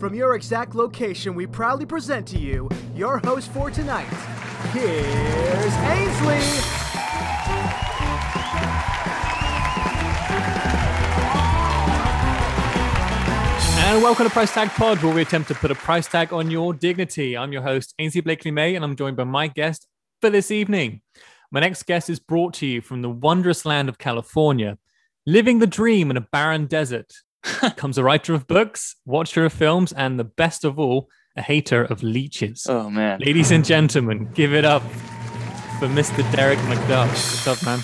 From your exact location, we proudly present to you your host for tonight. Here's Ainsley. And welcome to Price Tag Pod, where we attempt to put a price tag on your dignity. I'm your host, Ainsley Blakely May, and I'm joined by my guest for this evening. My next guest is brought to you from the wondrous land of California, living the dream in a barren desert. Comes a writer of books, watcher of films, and the best of all, a hater of leeches. Oh man. Ladies and gentlemen, give it up for Mr. Derick McDuff. What's up, man?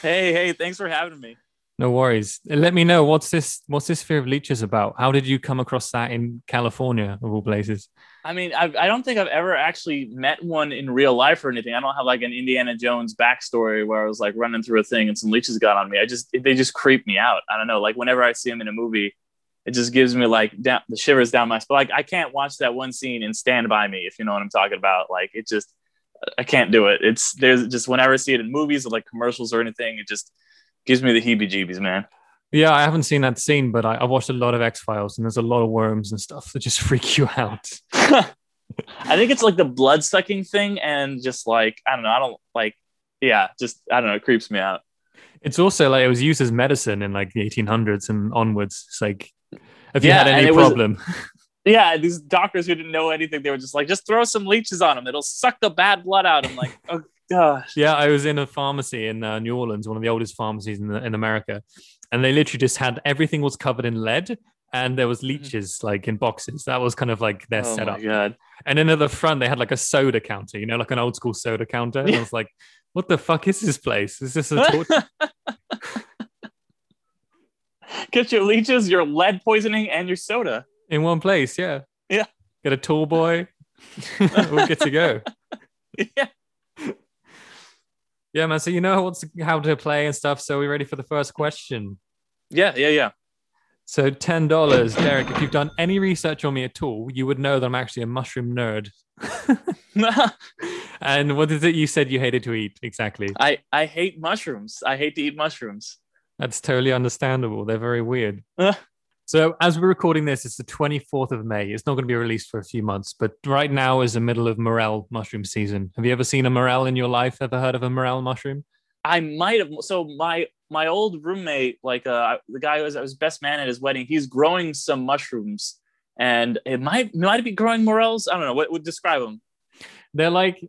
Hey, hey, thanks for having me. No worries. Let me know what's this what's this fear of leeches about? How did you come across that in California of all places? I mean, I, I don't think I've ever actually met one in real life or anything. I don't have like an Indiana Jones backstory where I was like running through a thing and some leeches got on me. I just they just creep me out. I don't know. Like whenever I see them in a movie, it just gives me like down, the shivers down my spine. Like I can't watch that one scene and Stand by Me if you know what I'm talking about. Like it just I can't do it. It's there's just whenever I see it in movies or like commercials or anything, it just gives me the heebie-jeebies, man. Yeah, I haven't seen that scene, but I, I watched a lot of X Files, and there's a lot of worms and stuff that just freak you out. I think it's like the blood sucking thing, and just like I don't know, I don't like, yeah, just I don't know, it creeps me out. It's also like it was used as medicine in like the 1800s and onwards. It's like if you Yeah, had any it was- problem, Yeah, these doctors who didn't know anything, they were just like, just throw some leeches on them, it'll suck the bad blood out. I'm like, oh gosh, yeah, I was in a pharmacy in uh, New Orleans, one of the oldest pharmacies in, the, in America, and they literally just had everything was covered in lead. And there was leeches like in boxes. That was kind of like their Mm-hmm. oh setup. my god, And then at the front, they had like a soda counter, you know, like an old school soda counter. And I was like, what the fuck is this place? Is this a torture? get your leeches, your lead poisoning, and your soda. in one place? Yeah. Yeah. Get a tall boy. we're good to go. yeah, Yeah, man. So you know what's how to play and stuff. So we ready for the first question? yeah, yeah, yeah. So ten dollars, Derick. If you've done any research on me at all, you would know that I'm actually a mushroom nerd. and what is it you said you hated to eat exactly? I I hate mushrooms. I hate to eat mushrooms. That's totally understandable. They're very weird. Uh, So, as we're recording this, it's the 24th of May. It's not going to be released for a few months, but right now is the middle of morel mushroom season. Have you ever seen a morel in your life? Ever heard of a morel mushroom? I might have. So my my old roommate, like uh, the guy who was, I was best man at his wedding, he's growing some mushrooms, and it might might be growing morels. I don't know what would describe them. They're like,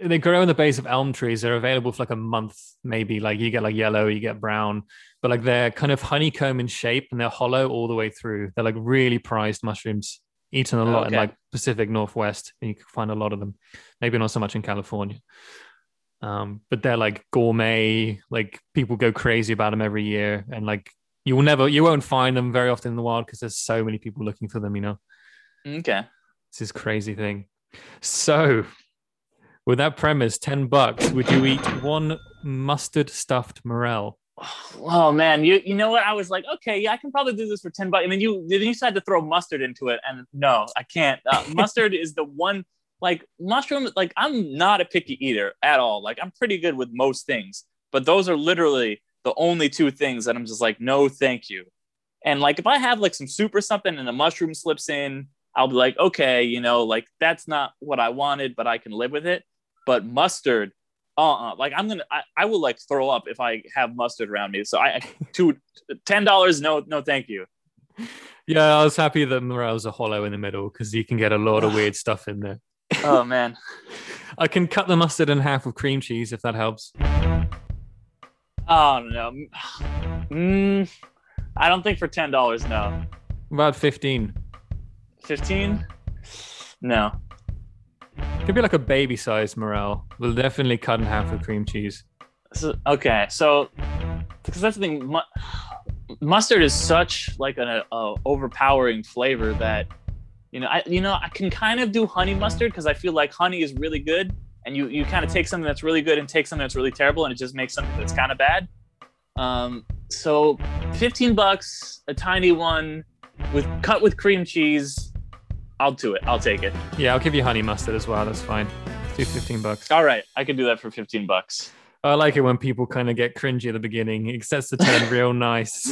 they grow in the base of elm trees. They're available for like a month, maybe. Like you get like yellow, you get brown, but like they're kind of honeycomb in shape and they're hollow all the way through. They're like really prized mushrooms, eaten a lot in like Pacific Northwest. And you can find a lot of them. Maybe not so much in California. Um, but they're like gourmet, like people go crazy about them every year. And like you will never, you won't find them very often in the wild because there's so many people looking for them, you know? Okay. It's this crazy thing. So, with that premise, 10 bucks, would you eat one mustard stuffed morel? Oh man, you you know what? I was like, okay, yeah, I can probably do this for ten bucks. And then you then you decided to throw mustard into it, and no, I can't. Uh, mustard is the one like mushroom. Like I'm not a picky eater at all. Like I'm pretty good with most things, but those are literally the only two things that I'm just like, no, thank you. And like if I have like some soup or something and a mushroom slips in, I'll be like, okay, you know, like that's not what I wanted, but I can live with it. But mustard, uh-uh. Like I'm gonna, I, I will like throw up if I have mustard around me. So I, two, ten dollars, no, no, thank you. Yeah, I was happy that morels are hollow in the middle because you can get a lot of weird stuff in there. Oh man, I can cut the mustard in half with cream cheese if that helps. oh no, mm, I don't think for ten dollars, no, About 15. fifteen, no. Could be like a baby sized morel. We'll definitely cut in half with cream cheese. So, okay, so because that's the thing, mu- mustard is such like an uh, overpowering flavor that you know, I you know I can kind of do honey mustard because I feel like honey is really good, and you you kind of take something that's really good and take something that's really terrible, and it just makes something that's kind of bad. Um, so fifteen bucks, a tiny one with cut with cream cheese. I'll do it. I'll take it. Yeah, I'll give you honey mustard as well. That's fine. Let's do 15 bucks. All right, I can do that for fifteen bucks. I like it when people kind of get cringy at the beginning. It sets the tone real nice.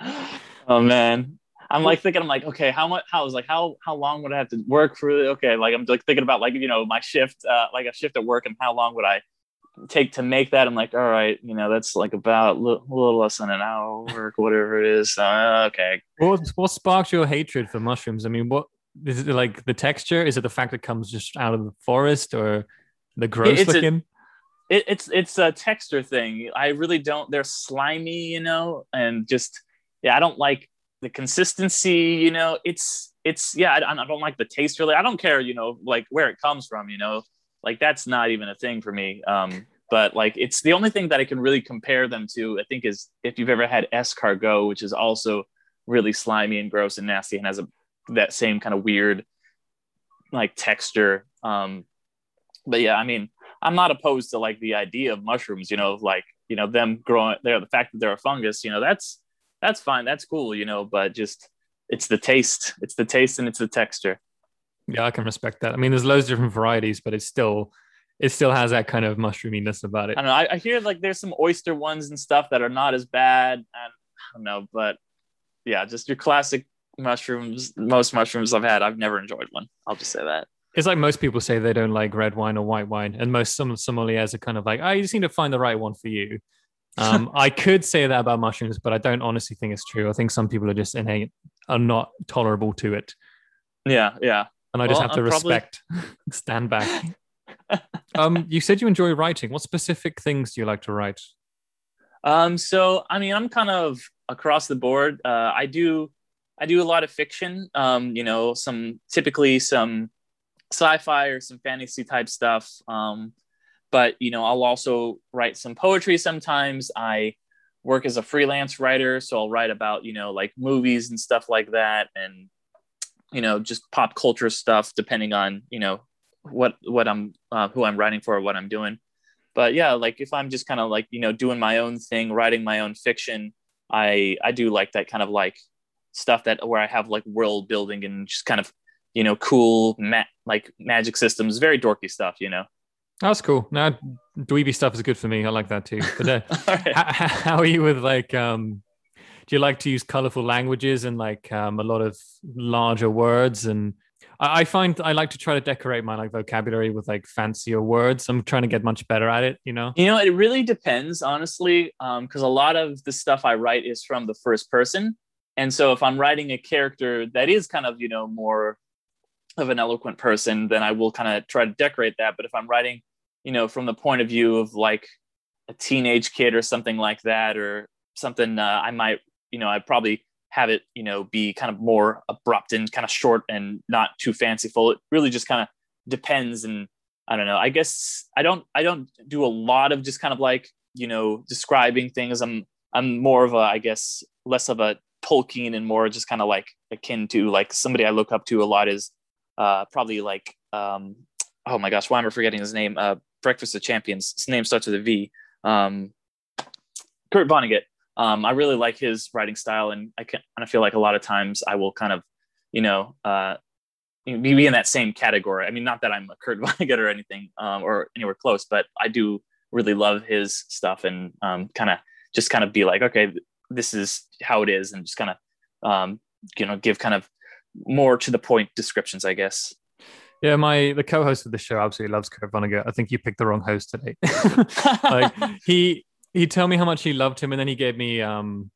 oh man, I'm like thinking, I'm like, okay, how much? How is like how how long would I have to work for? Okay, like I'm like thinking about like you know my shift, uh, like a shift at work, and how long would I take to make that? I'm like, all right, you know, that's like about a little, little less than an hour work, whatever it is. Uh, okay. What what sparked your hatred for mushrooms? I mean, what is it like the texture? Is it the fact it comes just out of the forest, or the gross it's a- looking? It, it's it's a texture thing. I really don't. They're slimy, you know, and just yeah, I don't like the consistency. You know, it's it's yeah, I, I don't like the taste really. I don't care, you know, like where it comes from. You know, like that's not even a thing for me. Um, but like it's the only thing that I can really compare them to. I think is if you've ever had escargot, which is also really slimy and gross and nasty and has a that same kind of weird like texture. Um, but yeah, I mean, I'm not opposed to like the idea of mushrooms, you know, like, you know, them growing there, the fact that they're a fungus, you know, that's, that's fine. That's cool, you know, but just, it's the taste, it's the taste and it's the texture. Yeah, I can respect that. I mean, there's loads of different varieties, but it's still it still has that kind of mushroominess about it. I don't know. I, I hear like there's some oyster ones and stuff that are not as bad. And I don't know, but yeah, just your classic mushrooms. Most mushrooms I've had, I've never enjoyed one. I'll just say that. It's like most people say they don't like red wine or white wine, and most some sommeliers are kind of like, "Oh, you just need to find the right one for you." Um, I could say that about mushrooms, but I don't honestly think it's true. I think some people are just innate are not tolerable to it, Yeah, yeah. And I just Well, have to I'm probably- respect, stand back. um, you said you enjoy writing. What specific things do you like to write? Um, so I mean, I'm kind of across the board. Uh, I do, I do a lot of fiction. Um, you know, some typically some sci-fi or some fantasy type stuff. Um, but you know, I'll also write some poetry sometimes. I work as a freelance writer, so I'll write about you know like movies and stuff like that, and you know just pop culture stuff, depending on you know what what I'm uh, who I'm writing for, or what I'm doing but yeah like if i'm just kind of like you know doing my own thing writing my own fiction i i do like that kind of like stuff that where i have like world building and just kind of you know cool ma- like magic systems very dorky stuff you know That's cool. Now, dweeby stuff is good for me. I like that too. But uh, right. how, how are you with like um you like to use colorful languages and like um a lot of larger words and I, find I like to try to decorate my like vocabulary with like fancier words. I'm trying to get much better at it, you know? You know, it really depends, honestly, because a lot of the stuff I write is from the first person. And so if I'm writing a character that is kind of, you know, more of an eloquent person, then I will kind of try to decorate that. But if I'm writing, you know, from the point of view of like a teenage kid or something like that, or something, uh, I might, you know, I probably have it, you know, be kind of more abrupt and kind of short and not too fanciful. It really just kind of depends and I don't know. I guess I don't I don't do a lot of just kind of like, you know, describing things. I'm I'm more of a I guess less of a Tolkien and more just kind of like akin to like somebody I look up to a lot is uh probably like um oh my gosh, why am I forgetting his name? Uh Breakfast of Champions. His name starts with a V. Um Kurt Vonnegut. Um I really like his writing style and I and I feel like a lot of times I will kind of, you know, uh be in that same category. I mean, not that I'm a Kurt Vonnegut or anything, um, or anywhere close, but I do really love his stuff and um, kind of just kind of be like, okay, this is how it is, and just kind of, um, you know, give kind of more to the point descriptions, I guess. Yeah, my the co-host of the show absolutely loves Kurt Vonnegut. I think you picked the wrong host today. like he he told me how much he loved him, and then he gave me um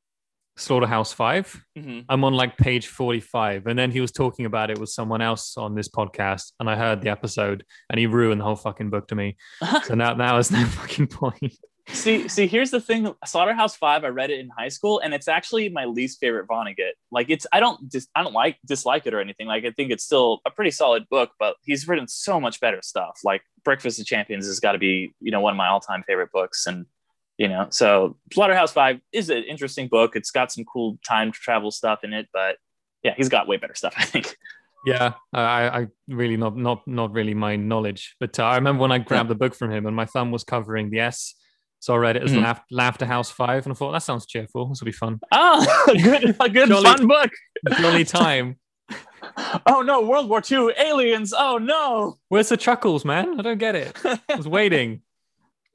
Slaughterhouse Five. Mhm. I'm on like page 45. And then he was talking about it with someone else on this podcast. And I heard the episode and he ruined the whole fucking book to me. So now, now is no fucking point. see, see, here's the thing: Slaughterhouse Five. I read it in high school, and it's actually my least favorite Vonnegut. Like, it's I don't dis- I don't like dislike it or anything. Like, I think it's still a pretty solid book, but he's written so much better stuff. Like, Breakfast of Champions has got to be you know one of my all time favorite books, and you know, so Slaughterhouse Five is an interesting book. It's got some cool time travel stuff in it, but yeah, he's got way better stuff. I think. Yeah, I, I really not not not really my knowledge, but uh, I remember when I grabbed the book from him and my thumb was covering the S, so I read it as Mhm. Laugh, Laughter House Five, and I thought that sounds cheerful. This will be fun. Oh, a good, a good Jolly- fun book. Jolly time. Oh no, World War II, aliens. Oh no. Where's the chuckles, man? I don't get it. I was waiting.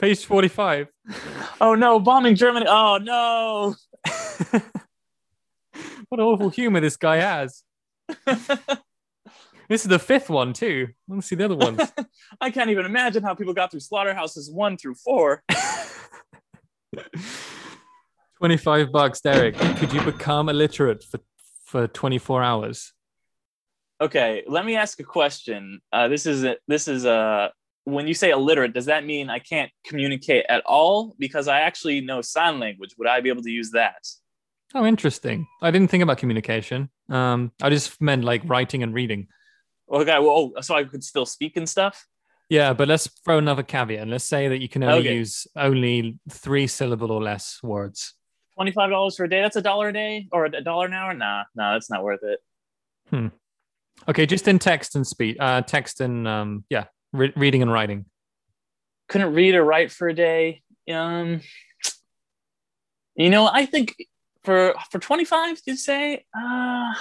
Page forty-five. Oh no, bombing Germany. Oh no. what awful humor this guy has. this is the fifth one too. Let me see the other ones. I can't even imagine how people got through slaughterhouses one through four. 25 bucks, Derick. Could you become illiterate for, for 24 hours? Okay, let me ask a question. Uh, this is a, this is a when you say illiterate, does that mean I can't communicate at all? Because I actually know sign language. Would I be able to use that? Oh, interesting. I didn't think about communication. Um, I just meant like writing and reading. Okay, well, oh, so I could still speak and stuff. Yeah, but let's throw another caveat. Let's say that you can only Okay. use only three syllable or less words. Twenty-five dollars for a day. That's a dollar a day or a dollar an hour. Nah, nah, that's not worth it. Hmm. Okay, just in text and speech, uh, text and um, yeah, re- reading and writing. Couldn't read or write for a day. Um, you know, I think for for twenty-five, you'd say. Uh,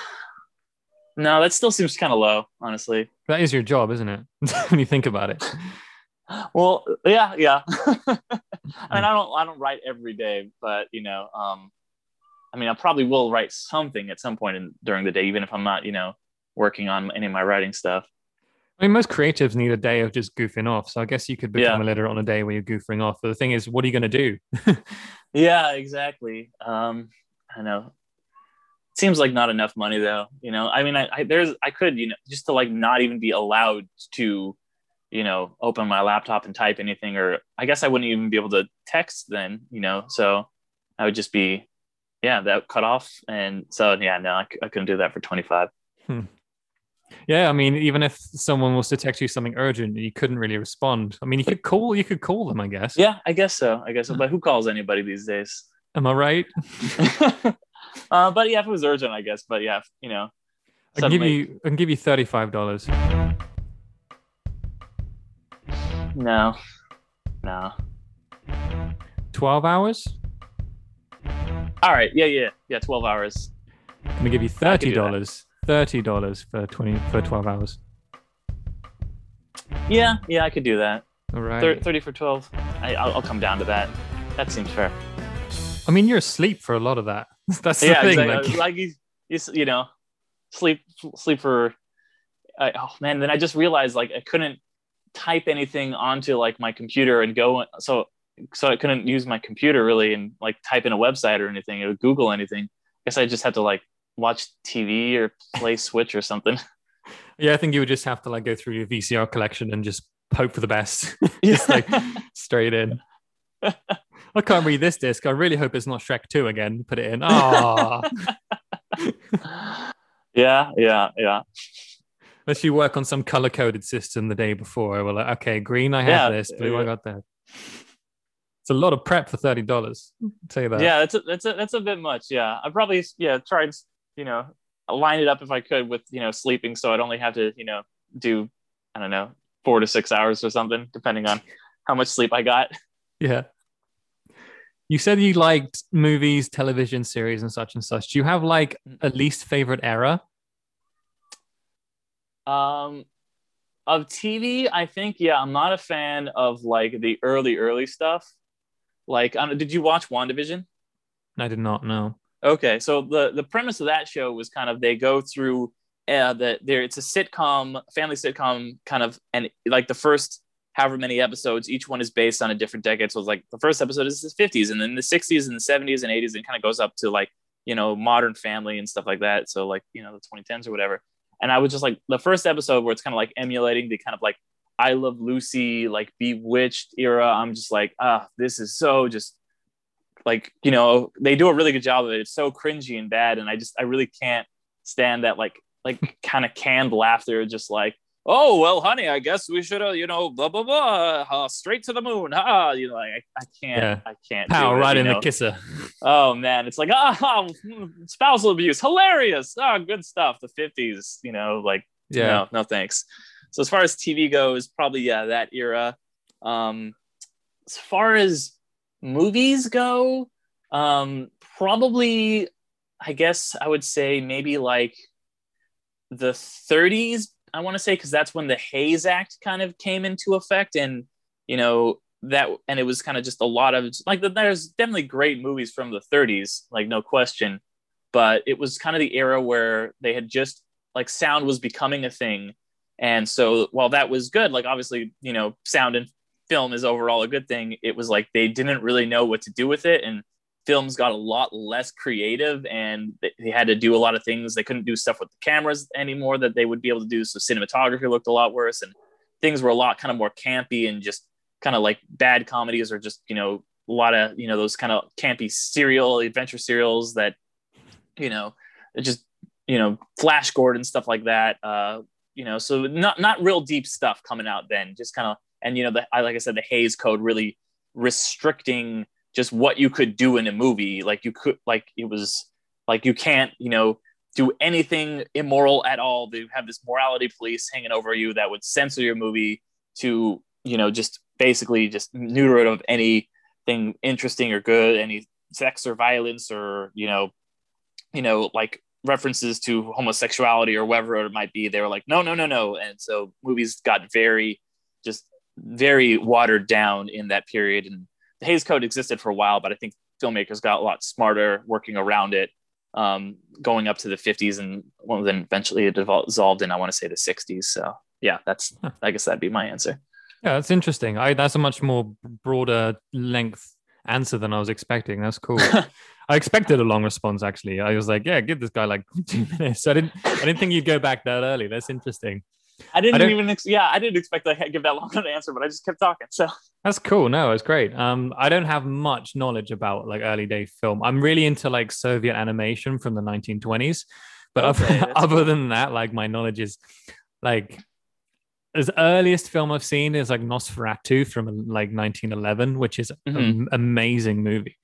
no, that still seems kind of low, honestly. That is your job, isn't it? when you think about it. Well, yeah, yeah. I mean, I don't, I don't write every day, but you know, um, I mean, I probably will write something at some point in, during the day, even if I'm not, you know, working on any of my writing stuff. I mean, most creatives need a day of just goofing off. So I guess you could become Yeah. a literate on a day where you're goofing off. But the thing is, what are you going to do? Yeah, exactly. Um, I know. Seems like not enough money though. You know, I mean, I, I there's, I could, you know, just to like not even be allowed to, you know, open my laptop and type anything, or I guess I wouldn't even be able to text then, you know. So I would just be, yeah, that cut off, and so yeah, no, I, I couldn't do that for twenty five. Yeah, I mean, even if someone was to text you something urgent, you couldn't really respond. I mean, you could call, you could call them, I guess. Yeah, I guess so. I guess so. But who calls anybody these days? Am I right? uh, but yeah, if it was urgent, I guess. But yeah, you know, I can give you, I can give you thirty-five dollars. no, no. Twelve hours. All right, yeah, yeah, yeah. Twelve hours. I'm gonna give you thirty dollars. Thirty dollars for twenty for twelve hours. Yeah, yeah, I could do that. All right. Thir- Thirty for twelve. I, I'll, I'll come down to that. That seems fair. I mean, you're asleep for a lot of that. That's the yeah, thing. exactly. Like, Like, you, you, you know, sleep, sleep for. I, oh man, then I just realized like I couldn't type anything onto like my computer and go so so I couldn't use my computer really and like type in a website or anything or Google anything. I guess I just had to like watch TV or play Switch or something. yeah, I think you would just have to like go through your VCR collection and just hope for the best. Just like straight in. I can't read this disc. I really hope it's not Shrek 2 again. Put it in. Ah, yeah, yeah, yeah. unless you work on some color coded system the day before. We're like, okay, green, I have Yeah, this. Blue, I got that. It's a lot of prep for thirty dollars. Tell you that. yeah that's a, that's a, that's a bit much yeah i probably yeah tried you know line it up if i could with you know sleeping so i'd only have to you know do i don't know four to six hours or something depending on how much sleep i got Yeah. You said you liked movies, television series, and such and such. Do you have like a least favorite era? um of tv i think yeah i'm not a fan of like the early early stuff like I don't, did you watch wandavision I did not know. Okay, so the the premise of that show was kind of they go through uh, that there it's a sitcom, family sitcom kind of, and like the first however many episodes, each one is based on a different decade. So it's like the first episode is the 50s, and then the 60s and the 70s and 80s, and kind of goes up to like you know modern family and stuff like that. So like you know the 2010s or whatever. And I was just like the first episode where it's kind of like emulating the kind of like I Love Lucy, like Bewitched era. I'm just like, ah, this is so just like you know they do a really good job of it it's so cringy and bad and i just i really can't stand that like like kind of canned laughter just like oh well honey i guess we should have you know blah blah blah uh, straight to the moon ha you know like i, I can't Yeah. i can't Pow, do it, right in the kisser. oh man it's like ah spousal abuse hilarious oh good stuff the 50s you know like Yeah. no no thanks so as far as tv goes probably yeah that era um as far as movies go um probably i guess i would say maybe like the 30s i want to say because that's when the Hays act kind of came into effect and you know that and it was kind of just a lot of like there's definitely great movies from the 30s like no question but it was kind of the era where they had just like sound was becoming a thing. And so while that was good, like obviously, you know, sound and film is overall a good thing, it was like they didn't really know what to do with it. And films got a lot less creative and they had to do a lot of things. They couldn't do stuff with the cameras anymore that they would be able to do. So cinematography looked a lot worse and things were a lot kind of more campy and just kind of like bad comedies or just, you know, a lot of, you know, those kind of campy serial adventure serials that, you know, just, you know, Flash Gordon stuff like that. Uh, you know, so not, not real deep stuff coming out then, just kind of, and, you know, the, I, like I said, the Hays Code really restricting just what you could do in a movie. Like you could, like it was like you can't, you know, do anything immoral at all. They have this morality police hanging over you that would censor your movie to, you know, just basically just neuter it of anything interesting or good, any sex or violence or, you know, you know, like references to homosexuality or whatever it might be. They were like, no, no, no, no. And so movies got very, just very watered down in that period. And the Hays Code existed for a while, but I think filmmakers got a lot smarter working around it, um, going up to the 50s, and well, then eventually it dissolved in I want to say the 60s. So yeah, that's huh. I guess that'd be my answer. Yeah, that's interesting. I that's a much more broader length answer than I was expecting. That's cool. I expected a long response actually. I was like, yeah, give this guy like two minutes. I didn't I didn't think you'd go back that early. That's interesting. I didn't I even ex- yeah, I didn't expect to give that long an answer, but I just kept talking. So that's cool. No, it's great. Um, I don't have much knowledge about like early day film. I'm really into like Soviet animation from the 1920s, but okay, other, other than that, like my knowledge is like as earliest film I've seen is like Nosferatu from like 1911, which is mm-hmm. an amazing movie.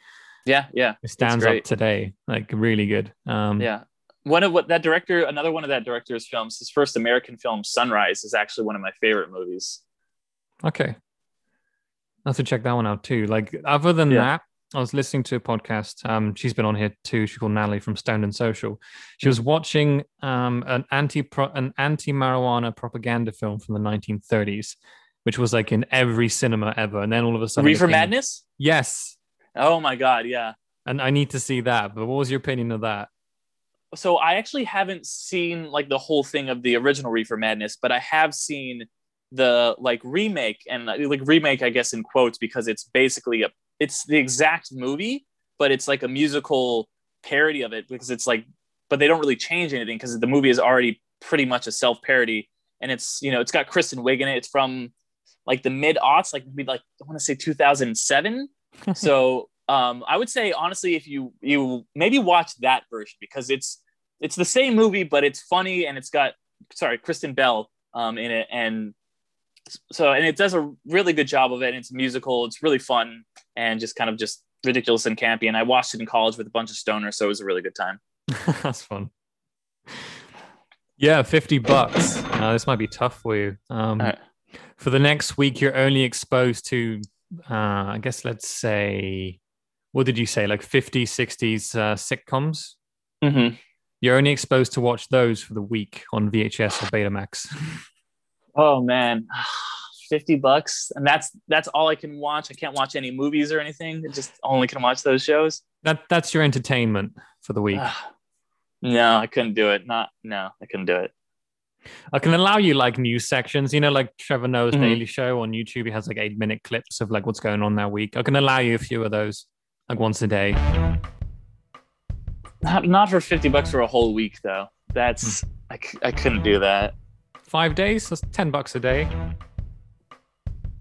Yeah, yeah, it stands up today, like really good. Um, yeah, one of what that director, another one of that director's films, his first American film, Sunrise, is actually one of my favorite movies. Okay, I have to check that one out too. Like other than yeah. that, I was listening to a podcast. Um, she's been on here too. She's called Natalie from Stoned and Social. She was watching um, an anti an anti marijuana propaganda film from the 1930s, which was like in every cinema ever. And then all of a sudden, Reefer Madness. Yes. Oh my god, yeah. And I need to see that. But what was your opinion of that? So I actually haven't seen like the whole thing of the original Reefer Madness, but I have seen the like remake and like remake, I guess in quotes, because it's basically a it's the exact movie, but it's like a musical parody of it because it's like, but they don't really change anything because the movie is already pretty much a self parody, and it's you know it's got Kristen Wiig in it. It's from like the mid aughts, like maybe like I want to say 2007. so um, I would say honestly, if you you maybe watch that version because it's it's the same movie, but it's funny and it's got sorry Kristen Bell um, in it, and so and it does a really good job of it. It's musical, it's really fun, and just kind of just ridiculous and campy. And I watched it in college with a bunch of stoners, so it was a really good time. That's fun. Yeah, fifty bucks. Uh, this might be tough for you. Um, right. For the next week, you're only exposed to, uh, I guess, let's say, what did you say, like 50s, 60s uh, sitcoms? Mm-hmm. You're only exposed to watch those for the week on VHS or Betamax. Oh man, fifty bucks, and that's that's all I can watch. I can't watch any movies or anything. I just only can watch those shows. That that's your entertainment for the week. no, I couldn't do it. Not no, I couldn't do it. I can allow you like news sections, you know, like Trevor Noah's mm-hmm. Daily Show on YouTube. He has like eight minute clips of like what's going on that week. I can allow you a few of those, like once a day. Not not for fifty bucks for a whole week though. That's hmm. I, I couldn't do that. Five days. That's ten bucks a day.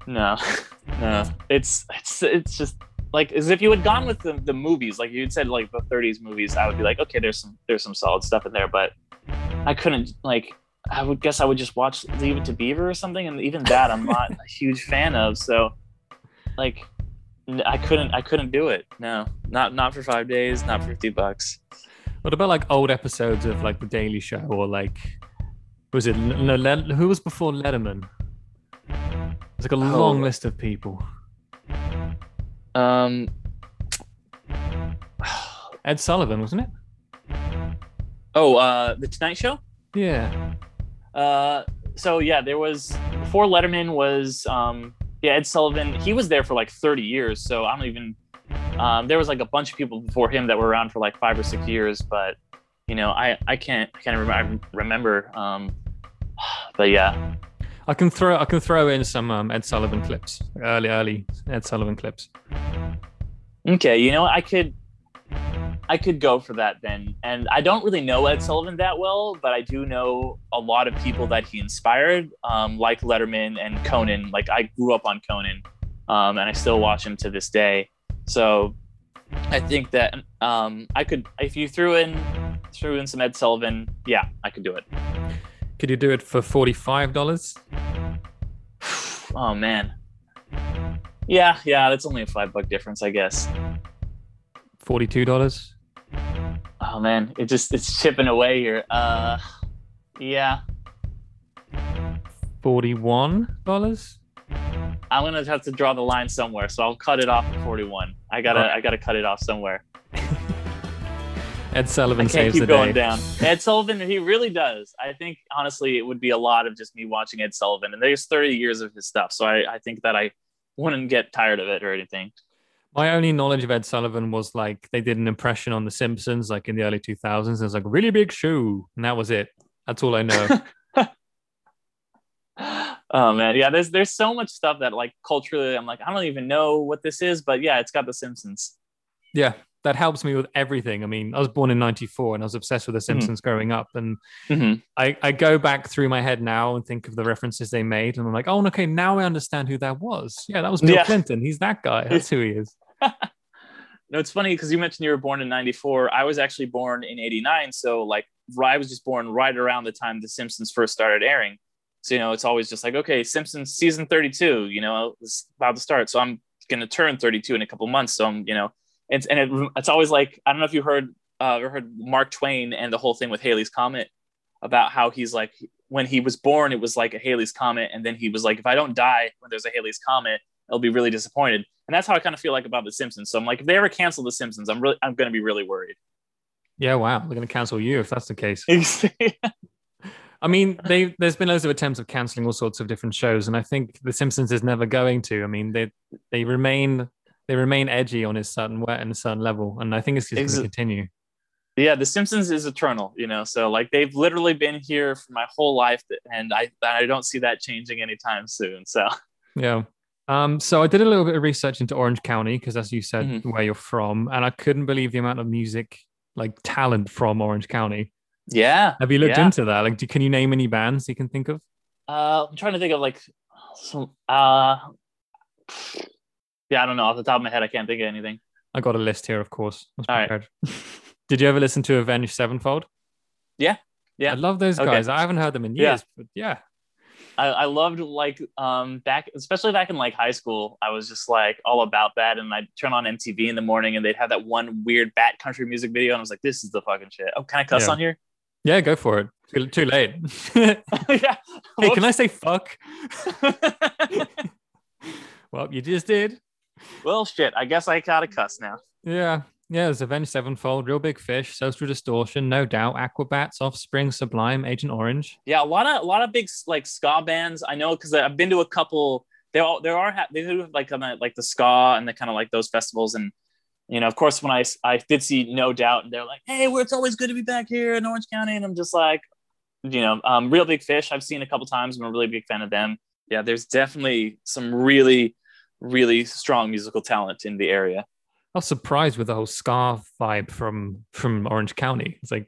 No, no. It's it's it's just like as if you had gone with the, the movies, like you'd said like the 30s movies, I would be like, okay, there's some there's some solid stuff in there, but I couldn't like I would guess I would just watch Leave It to Beaver or something, and even that I'm not a huge fan of. So like I couldn't I couldn't do it. No, not not for five days, not for fifty bucks. What about like old episodes of like The Daily Show or like was it no who was before Letterman? It's like a oh. long list of people. Um, Ed Sullivan, wasn't it? Oh, uh, the Tonight Show. Yeah. Uh, so yeah, there was before Letterman was um yeah, Ed Sullivan, he was there for like 30 years. So I don't even, Um, there was like a bunch of people before him that were around for like five or six years, but you know, I I can't I can't remember remember. Um, but yeah, I can throw I can throw in some um, Ed Sullivan clips, early early Ed Sullivan clips. Okay, you know, I could I could go for that then. And I don't really know Ed Sullivan that well, but I do know a lot of people that he inspired, um, like Letterman and Conan. Like I grew up on Conan, um, and I still watch him to this day. So I think that um, I could, if you threw in threw in some Ed Sullivan, yeah, I could do it. Could you do it for forty five dollars? oh man. Yeah, yeah, that's only a five buck difference, I guess. Forty two dollars. Oh man, it just it's chipping away here. Uh, yeah. Forty-one dollars. I'm gonna have to draw the line somewhere, so I'll cut it off at 41. I gotta, Right. I gotta cut it off somewhere. Ed Sullivan I can't saves the keep going day. down. Ed Sullivan, he really does. I think honestly, it would be a lot of just me watching Ed Sullivan, and there's 30 years of his stuff, so I, I think that I wouldn't get tired of it or anything. My only knowledge of Ed Sullivan was like they did an impression on The Simpsons, like in the early 2000s. It was like really big shoe, and that was it. That's all I know. oh man, yeah. There's there's so much stuff that like culturally, I'm like I don't even know what this is, but yeah, it's got The Simpsons. yeah, that helps me with everything. I mean, I was born in '94, and I was obsessed with The Simpsons growing up, and Mhm. I, I go back through my head now and think of the references they made, and I'm like, oh, okay, now I understand who that was. Yeah, that was Bill Yeah. Clinton. He's that guy. That's who he is. No, it's funny because you mentioned you were born in 94. I was actually born in 89. So, like, I was just born right around the time The Simpsons first started airing. So, you know, it's always just like, okay, Simpsons season 32, you know, it's about to start. So, I'm going to turn 32 in a couple months. So, I'm, you know, it's, and it, it's always like, I don't know if you heard, uh, heard Mark Twain and the whole thing with Halley's Comet about how he's like, when he was born, it was like a Halley's Comet. And then he was like, if I don't die when there's a Halley's Comet, I'll be really disappointed. And that's how I kind of feel like about The Simpsons. So I'm like, if they ever cancel The Simpsons, I'm really, I'm going to be really worried. Yeah, wow. They're going to cancel you if that's the case. I mean, they there's been loads of attempts of canceling all sorts of different shows, and I think The Simpsons is never going to. I mean, they they remain they remain edgy on a certain way and a certain level, and I think it's just going to continue. Yeah, The Simpsons is eternal, you know. So like they've literally been here for my whole life, and I I don't see that changing anytime soon. So Yeah. Um, so I did a little bit of research into Orange County because, as you said, Mhm. where you're from, and I couldn't believe the amount of music like talent from Orange County. yeah, Have you looked Yeah. into that? Like, do, can you name any bands you can think of? uh, I'm trying to think of like some. Uh, yeah, I don't know off the top of my head. I can't think of anything. I got a list here, of course. All right. prepared. did you ever listen to Avenged Sevenfold? Yeah. Yeah. I love those Okay. guys. I haven't heard them in Yeah. years, but yeah. I, I loved like um back especially back in like high school i was just like all about that and i'd turn on mtv in the morning and they'd have that one weird bat country music video and i was like this is the fucking shit oh can i cuss Yeah. on here Yeah, go for it. Too, too late. hey, yeah can I say fuck? Well, you just did. well shit i guess i gotta cuss now Yeah. Yeah, there's Avenged Sevenfold, Real Big Fish, Social Distortion, No Doubt, Aquabats, Offspring, Sublime, Agent Orange. yeah a lot of a lot of big like ska bands. I know because i've been to a couple there are there are they do like like the ska and the kind of like those festivals. And you know of course when I I did see no doubt and they're like hey well, it's always good to be back here in orange county. And i'm just like you know um real big fish i've seen a couple times. I'm a really big fan of them. Yeah there's definitely some really really strong musical talent in the area I was surprised with the whole ska vibe from from Orange County. It's like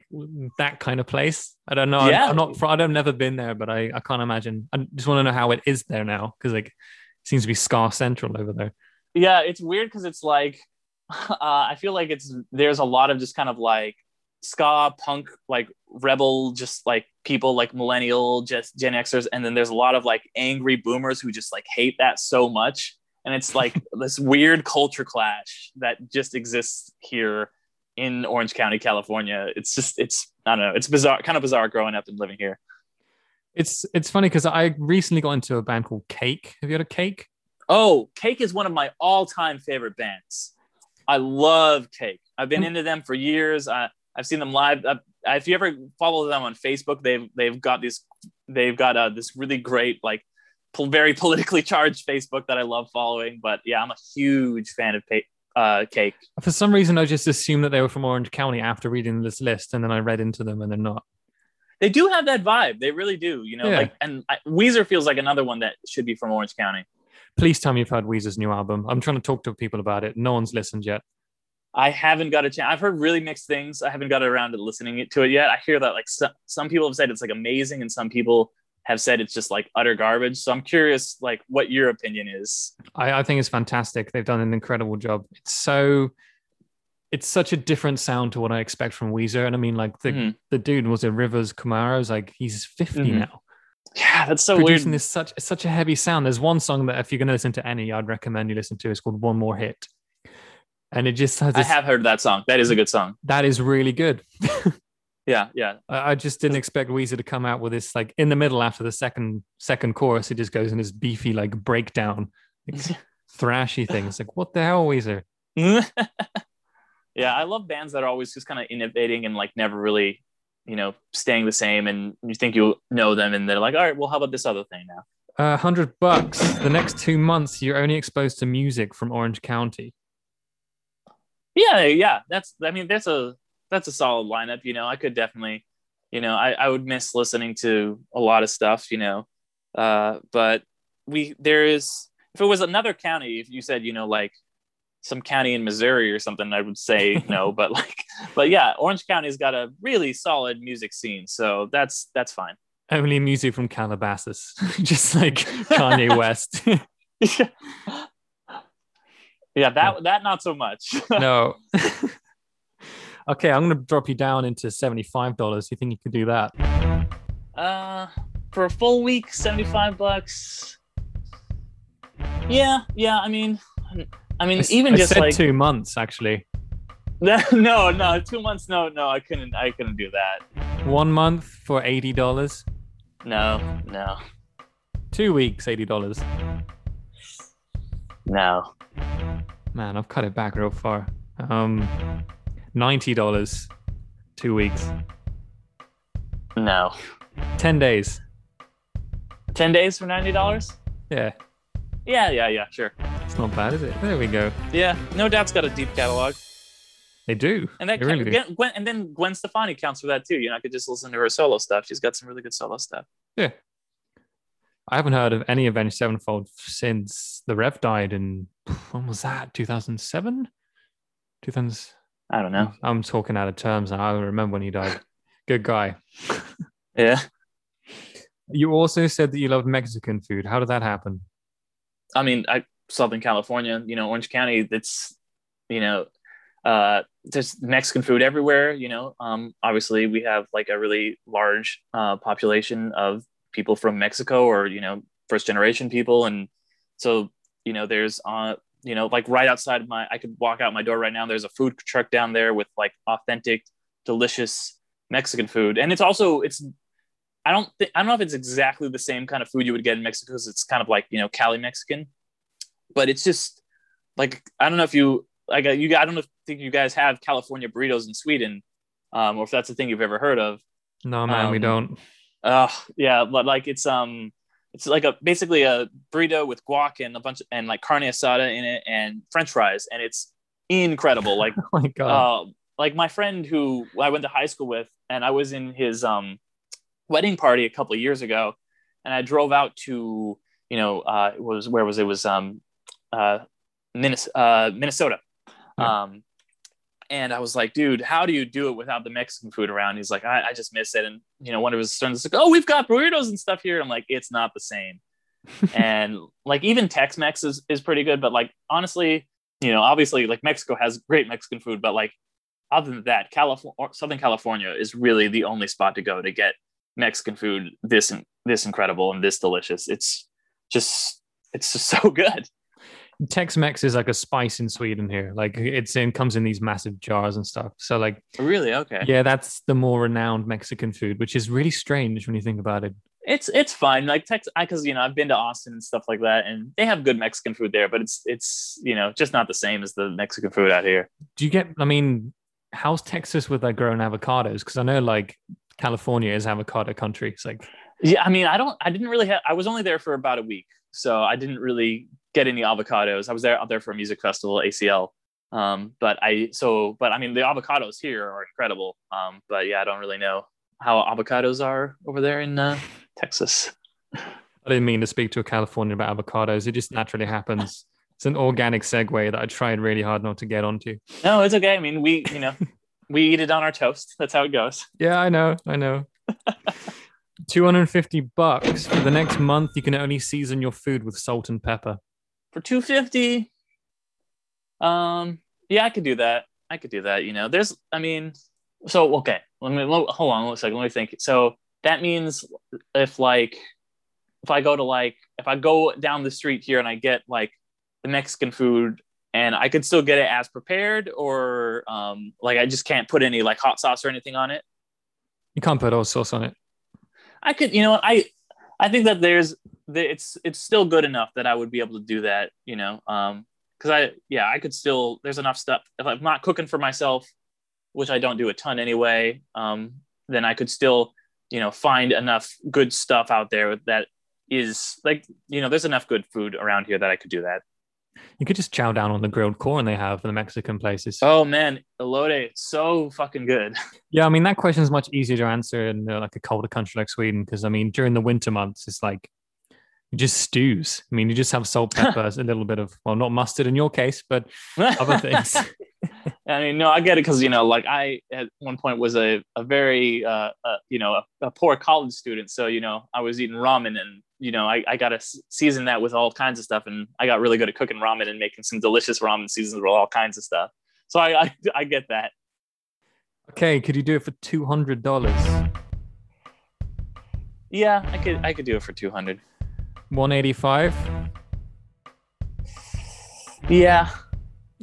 that kind of place. I don't know. I'm- Yeah. I'm, not. fr- I've never been there, but I, I can't imagine. I just want to know how it is there now because like it seems to be ska central over there. yeah it's weird because it's like uh, i feel like it's there's a lot of just kind of like ska punk like rebel just like people like millennial just gen xers and then there's a lot of like angry boomers who just like hate that so much and it's like this weird culture clash that just exists here in orange county california it's just it's i don't know it's bizarre kind of bizarre growing up and living here It's it's funny because I recently got into a band called Cake. Have you heard of Cake? Oh, Cake is one of my all-time favorite bands. I love Cake. I've been Mm. into them for years. I, I've seen them live. Uh, if you ever follow them on Facebook, they've they've got these they've got uh, this really great like very politically charged Facebook that I love following. But yeah, I'm a huge fan of pa- uh, cake. For some reason, I just assumed that they were from Orange County after reading this list, and then I read into them, and they're not. They do have that vibe. They really do. You know, Yeah. like and I, Weezer feels like another one that should be from Orange County. Please tell me you've heard Weezer's new album. I'm trying to talk to people about it. No one's listened yet. I haven't got a chance. I've heard really mixed things. I haven't got around to listening to it yet. I hear that like some, some people have said it's like amazing, and some people have said it's just like utter garbage. So I'm curious, like, what your opinion is. I, I think it's fantastic. They've done an incredible job. It's so, it's such a different sound to what I expect from Weezer. And I mean, like the Mhm. the dude was it Rivers Cuomo's like he's 50 Mhm. now. Yeah, that's so producing weird. this such such a heavy sound. There's one song that if you're going to listen to any, I'd recommend you listen to. It's called One More Hit, and it just has I have heard that song. That is a good song. that is really good. Yeah, yeah. I I just didn't expect Weezer to come out with this like in the middle after the second second chorus. It just goes in this beefy like breakdown, like, thrashy thing. It's like what the hell, Weezer? yeah, I love bands that are always just kind of innovating and like never really, you know, staying the same. And you think you know them, and they're like, all right, well, how about this other thing now? A hundred bucks. The next two months, you're only exposed to music from Orange County. Yeah, yeah. That's I mean, that's a that's a solid lineup. You know, I could definitely, you know, I, I would miss listening to a lot of stuff, you know. Uh, but we there is if it was another county, if you said, you know, like some county in Missouri or something, I would say no. But like but yeah, Orange County's got a really solid music scene. So that's that's fine. Only music from Calabasas, just like Kanye West. yeah, that that not so much. no. Okay, I'm going to drop you down into seventy-five dollars. You think you could do that? Uh, for a full week, seventy-five bucks. Yeah, yeah. I mean, I mean, I even I just said like two months actually. no, no, two months. No, no, I couldn't. I couldn't do that. One month for eighty dollars. No, no, Two weeks, eighty dollars. no. Man, I've cut it back real far. Um, ninety dollars. Two weeks. No. Ten days. Ten days for ninety dollars? Yeah, Yeah, yeah, yeah. Sure. it's not bad, is it? There we go. Yeah, no doubt's got a deep catalog, They do. and that they really do. Gwen, Gwen, and then Gwen Stefani counts for that too. You know, I could just listen to her solo stuff. She's got some really good solo stuff. Yeah. I haven't heard of any Avenged Sevenfold since the Rev died in when was that? 2007? 2000. I don't know. I'm talking out of terms now. I don't remember when he died. Good guy. Yeah. You also said that you loved Mexican food. How did that happen? I mean, I Southern California, you know, Orange County, that's you know, uh, there's Mexican food everywhere, you know. Um, obviously we have like a really large uh, population of people from Mexico or, you know, first generation people. And so, you know, there's uh, you know, like right outside of my I could walk out my door right now. There's a food truck down there with like authentic, delicious Mexican food. And it's also it's I don't think I don't know if it's exactly the same kind of food you would get in Mexico because it's kind of like you know Cali Mexican, but it's just like I don't know if you like uh, you I don't think you guys have California burritos in Sweden, um, or if that's a thing you've ever heard of. No, man, we Um, don't. Uh, yeah, but like it's um it's like a basically a burrito with guac and a bunch of, and like carne asada in it and French fries, and it's incredible. Like Oh my god. uh, like my friend who I went to high school with, and I was in his um, wedding party a couple of years ago, and I drove out to you know uh, it was where was it, It was um, uh, Minnes- uh, Minnesota, Yeah. um, and I was like, dude, how do you do it without the Mexican food around? He's like, I, I just miss it, and you know one of his friends was like, oh, we've got burritos and stuff here. I'm like, it's not the same, and like even Tex-Mex is is pretty good, but like honestly, you know, obviously like Mexico has great Mexican food, but like other than that, California, Southern California is really the only spot to go to get Mexican food this this incredible and this delicious. It's just it's just so good. Tex-Mex is like a spice in Sweden here. Like it's in comes in these massive jars and stuff. So like Really okay. yeah, that's the more renowned Mexican food, which is really strange when you think about it. It's it's fine. Like Tex, because you know I've been to Austin and stuff like that, and they have good Mexican food there, but it's it's you know just not the same as the Mexican food out here. Do you get? I mean, how's Texas with like growing avocados? Because I know like California is avocado country. It's like Yeah, I mean, I don't, I didn't really have, I was only there for about a week, so I didn't really get any avocados. I was there out there for a music festival, ACL, Um, but I so but I mean the avocados here are incredible. Um, but yeah, I don't really know how avocados are over there in uh, Texas. I didn't mean to speak to a Californian about avocados. It just naturally happens. It's an organic segue that I tried really hard not to get onto. No, it's okay. I mean, we you know we eat it on our toast. That's how it goes. Yeah, I know, I know. 250 bucks for the next month. You can only season your food with salt and pepper. For two fifty, um, yeah, I could do that. I could do that. You know, there's, I mean, so okay. Let me hold on one second. Let me think. So that means if like if I go to like if I go down the street here and I get like the Mexican food and I could still get it as prepared or um like I just can't put any like hot sauce or anything on it. You can't put all sauce on it. I could, you know what, I I think that there's it's it's still good enough that I would be able to do that, you know. Um because I yeah, I could still there's enough stuff if I'm not cooking for myself, which I don't do a ton anyway, um, then I could still, you know, find enough good stuff out there that is like, you know, there's enough good food around here that I could do that. You could just chow down on the grilled corn they have in the Mexican places. Oh man, elote, so fucking good. Yeah, I mean that question is much easier to answer in uh, like a colder country like Sweden because I mean during the winter months it's like just stews. I mean you just have salt, pepper, a little bit of well not mustard in your case, but other things. I mean, no, I get it because you know, like I at one point was a a very uh, uh you know a, a, poor college student, so you know I was eating ramen and you know I, I got to season that with all kinds of stuff, and I got really good at cooking ramen and making some delicious ramen seasons with all kinds of stuff. So I I, I get that. Okay, could you do it for two hundred dollars? Yeah, I could I could do it for two hundred. One eighty five. Yeah,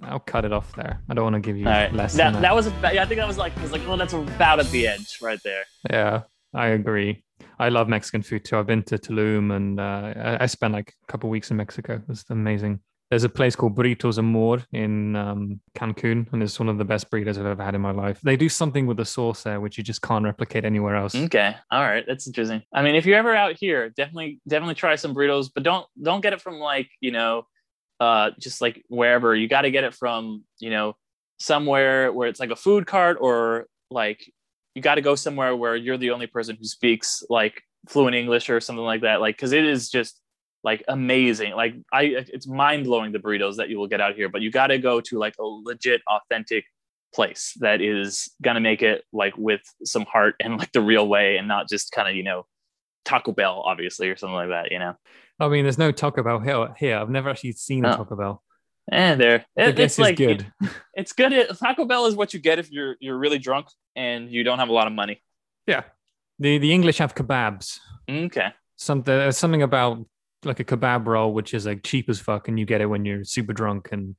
I'll cut it off there. I don't want to give you right. less. That, that. that was yeah, I think that was like was like oh that's about at the edge right there. Yeah, I agree. I love Mexican food too. I've been to Tulum and uh, I, I spent like a couple weeks in Mexico. It was amazing. There's a place called Burritos Amor in um, Cancun, and it's one of the best burritos I've ever had in my life. They do something with the sauce there, which you just can't replicate anywhere else. Okay, all right, that's interesting. I mean, if you're ever out here, definitely definitely try some burritos, but don't don't get it from like you know uh, just like wherever you got to get it from, you know, somewhere where it's like a food cart or like you got to go somewhere where you're the only person who speaks like fluent English or something like that. Like, cause it is just like amazing. Like I, it's mind blowing the burritos that you will get out here, but you got to go to like a legit authentic place that is going to make it like with some heart and like the real way and not just kind of, you know, Taco Bell, obviously, or something like that, you know? I mean, there's no Taco Bell here. Here, I've never actually seen a oh. Taco Bell. And eh, there, it, it's like good. It, it's good. It, Taco Bell is what you get if you're you're really drunk and you don't have a lot of money. Yeah, the the English have kebabs. Okay. Something there's something about like a kebab roll, which is like cheap as fuck, and you get it when you're super drunk, and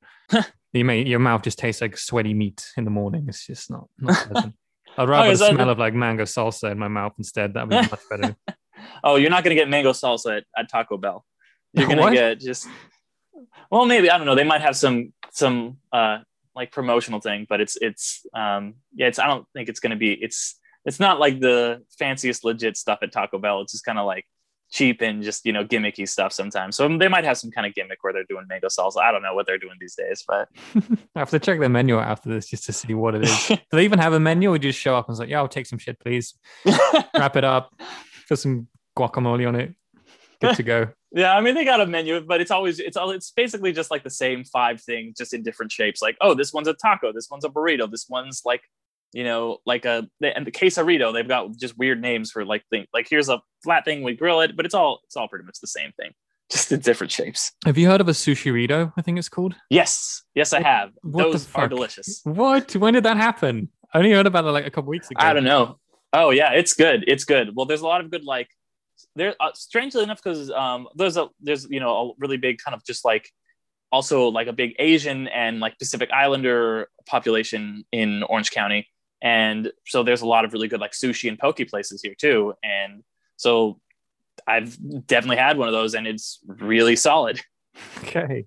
you may your mouth just tastes like sweaty meat in the morning. It's just not not. I'd rather oh, the smell of like mango salsa in my mouth instead. That would be much better oh, you're not going to get mango salsa at, at Taco Bell. You're going to get just, well, maybe, I don't know. They might have some, some, uh, like promotional thing, but it's, it's, um, yeah, it's, I don't think it's going to be, it's, it's not like the fanciest legit stuff at Taco Bell. It's just kind of like cheap and just, you know, gimmicky stuff sometimes. So they might have some kind of gimmick where they're doing mango salsa. I don't know what they're doing these days, but I have to check the menu after this just to see what it is. Do they even have a menu or just show up and say, yeah, I'll take some shit, please. Wrap it up, put some guacamole on it. Good to go. yeah, I mean they got a menu, but it's always it's all it's basically just like the same five things, just in different shapes. Like, oh, this one's a taco, this one's a burrito, this one's like you know, like a and the quesarito. They've got just weird names for like thing. Like here's a flat thing, we grill it, but it's all it's all pretty much the same thing, just in different shapes. Have you heard of a sushirito? I think it's called. Yes, yes, I have. What Those are delicious. What? When did that happen? I only heard about it like a couple weeks ago. I don't know. Oh yeah, it's good. It's good. Well, there's a lot of good like there uh, strangely enough because um, there's a there's you know a really big kind of just like also like a big asian and like pacific islander population in orange county and so there's a lot of really good like sushi and poke places here too and so i've definitely had one of those and it's really solid okay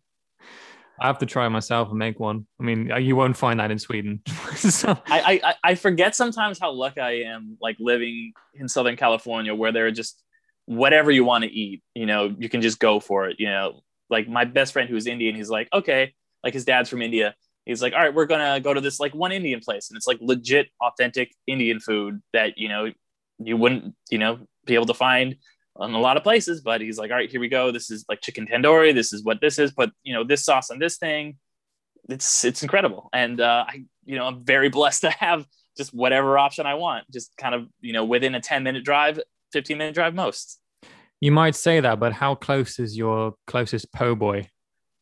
I have to try myself and make one. I mean, uh, you won't find that in Sweden. so. I, I I forget sometimes how lucky I am, like living in Southern California, where there are just whatever you want to eat, you know, you can just go for it. You know, like my best friend who's Indian, he's like, okay, like his dad's from India. He's like, all right, we're gonna go to this like one Indian place, and it's like legit, authentic Indian food that you know you wouldn't you know be able to find in a lot of places. But he's like, all right, here we go. This is like chicken tandoori. This is what this is. Put you know this sauce on this thing. It's it's incredible, and uh, I you know I'm very blessed to have just whatever option I want, just kind of you know within a ten minute drive, fifteen minute drive most. You might say that, but how close is your closest po' boy?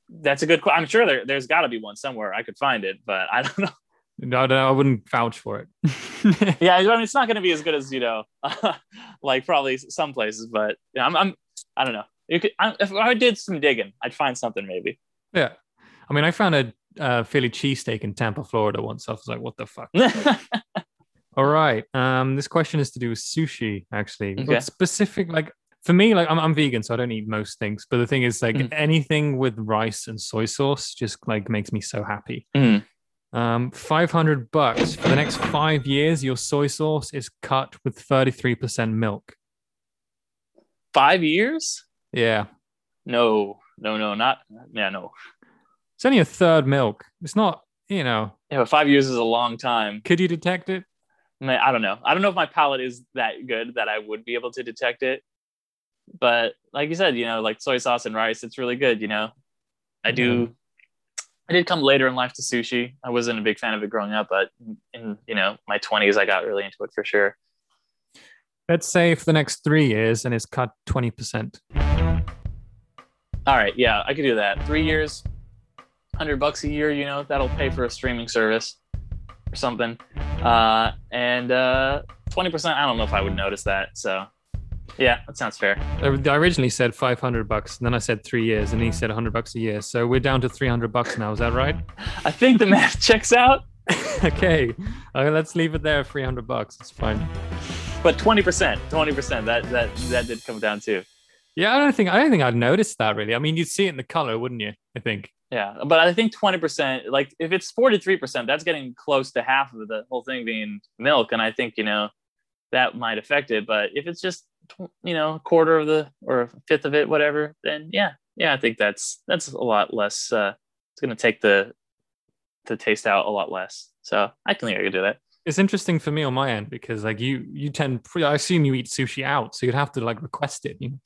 That's a good. I'm sure there, there's got to be one somewhere. I could find it, but I don't know. No, no, I wouldn't vouch for it. yeah, I mean, it's not going to be as good as you know, like probably some places, but yeah, I'm, I'm I don't know. You could, I, if I did some digging, I'd find something maybe. Yeah, I mean, I found a uh, Philly cheesesteak in Tampa, Florida once. I was like, what the fuck? All right. Um, this question is to do with sushi, actually. Okay. But specific, like for me, like I'm, I'm vegan, so I don't eat most things. But the thing is, like Mm. anything with rice and soy sauce just like makes me so happy. Mm. Um, 500 bucks for the next five years. Your soy sauce is cut with 33% milk. Five years? Yeah, No, no, no, not yeah, no. it's only a third milk. It's not, you know. Yeah, but five years is a long time. Could you detect it? I, I don't know. I don't know if my palate is that good that I would be able to detect it. But like you said, you know, like soy sauce and rice, it's really good. You know, I do. I did come later in life to sushi. I wasn't a big fan of it growing up, but in you know my twenties, I got really into it for sure. Let's say for the next three years, and it's cut 20%. All right, yeah, I could do that. Three years, hundred bucks a year. You know, that'll pay for a streaming service or something. Uh, and uh, twenty percent. I don't know if I would notice that. So, yeah, that sounds fair. I I originally said 500 bucks, and then I said three years, and he said 100 bucks a year. So we're down to 300 bucks now. Is that right? I think the math checks out. okay, uh, let's leave it there. 300 bucks. It's fine. But twenty percent, twenty percent. That that that did come down too. Yeah, I don't think I don't think I'd noticed that really. I mean, you'd see it in the color, wouldn't you? I think. Yeah, but I think twenty percent. Like if it's forty three percent, that's getting close to half of the whole thing being milk, and I think you know that might affect it. But if it's just you know a quarter of the or a fifth of it, whatever, then yeah, yeah, I think that's that's a lot less. Uh, it's gonna take the the taste out a lot less. So I can think I could do that. It's interesting for me on my end because like you you tend I assume you eat sushi out, so you'd have to like request it. You know,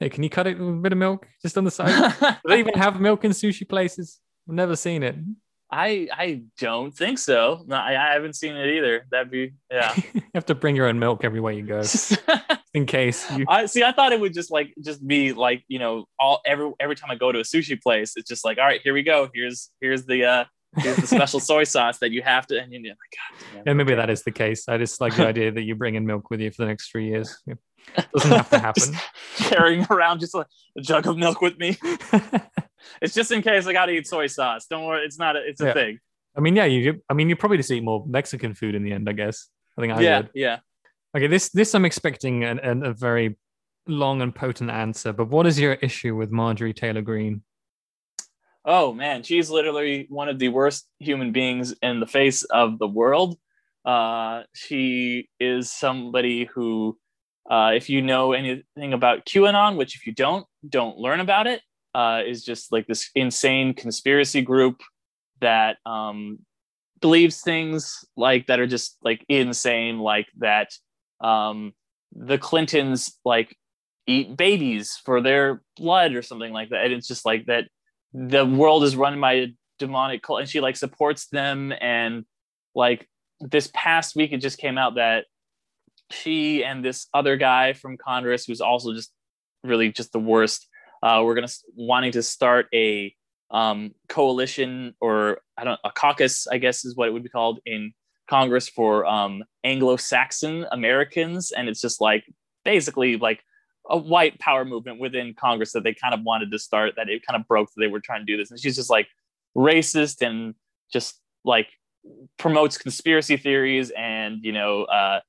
hey, can you cut it with a bit of milk just on the side? Do they even have milk in sushi places? I've never seen it. I I don't think so. No, I, I haven't seen it either. That'd be yeah. you have to bring your own milk everywhere you go, in case you. I see. I thought it would just like just be like you know all every every time I go to a sushi place, it's just like all right, here we go. Here's here's the uh here's the special soy sauce that you have to. And like, God damn. Yeah, maybe that is the case. I just like the idea that you bring in milk with you for the next three years. It doesn't have to happen. Carrying around just a, a jug of milk with me. It's just in case I got to eat soy sauce. Don't worry, it's not. A, it's a Yeah. thing. I mean, yeah, you. I mean, you probably just eat more Mexican food in the end. I guess. I think I yeah, would. yeah. Okay, this this I'm expecting an, an, a very long and potent answer. But what is your issue with Marjorie Taylor Greene? Oh man, she's literally one of the worst human beings in the face of the world. Uh, she is somebody who, uh, if you know anything about QAnon, which if you don't, don't learn about it, uh, is just like this insane conspiracy group that um, believes things like that are just like insane, like that um, the Clintons like eat babies for their blood or something like that. And it's just like that the world is run by a demonic cult and she like supports them and like this past week it just came out that she and this other guy from congress who's also just really just the worst uh, we're gonna wanting to start a um, coalition or i don't a caucus i guess is what it would be called in congress for um, anglo-saxon americans and it's just like basically like a white power movement within Congress that they kind of wanted to start that it kind of broke that they were trying to do this. And she's just like racist and just like promotes conspiracy theories and, you know, uh,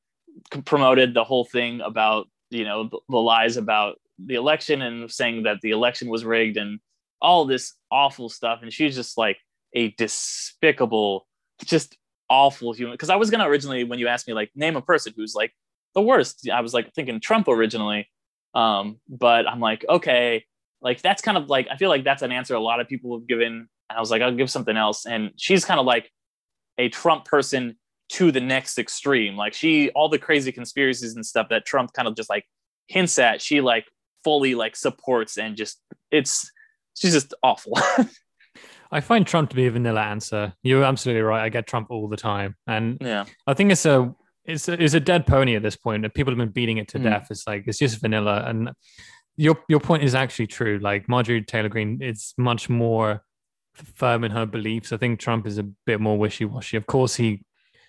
promoted the whole thing about, you know, the, the lies about the election and saying that the election was rigged and all this awful stuff. And she's just like a despicable, just awful human. Cause I was to originally, when you asked me, like, name a person who's like the worst, I was like thinking Trump originally um but i'm like okay like that's kind of like i feel like that's an answer a lot of people have given And I was like, I'll give something else. And she's kind of like a Trump person to the next extreme. Like she, all the crazy conspiracies and stuff that Trump kind of just like hints at, she like fully like supports and just it's she's just awful. I find Trump to be a vanilla answer. You're absolutely right. I get Trump all the time, and yeah, I think it's a it's a, it's a dead pony at this point. And people have been beating it to Mm. death. It's like it's just vanilla. And your your point is actually true. Like Marjorie Taylor Greene is much more firm in her beliefs. I think Trump is a bit more wishy washy. Of course, he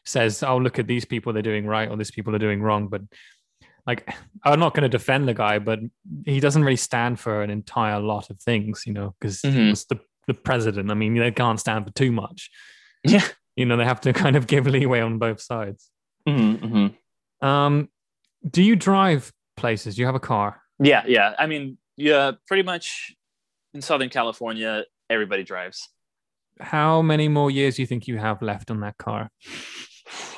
says, "Oh, look at these people; they're doing right, or these people are doing wrong." But like, I'm not going to defend the guy, but he doesn't really stand for an entire lot of things, you know, because Mhm. it's the the president. I mean, they can't stand for too much. yeah. You know, they have to kind of give leeway on both sides. Mm-hmm, mm-hmm. Um, do you drive places? Do you have a car? Yeah, yeah. I mean, yeah, pretty much in Southern California, everybody drives. How many more years do you think you have left on that car?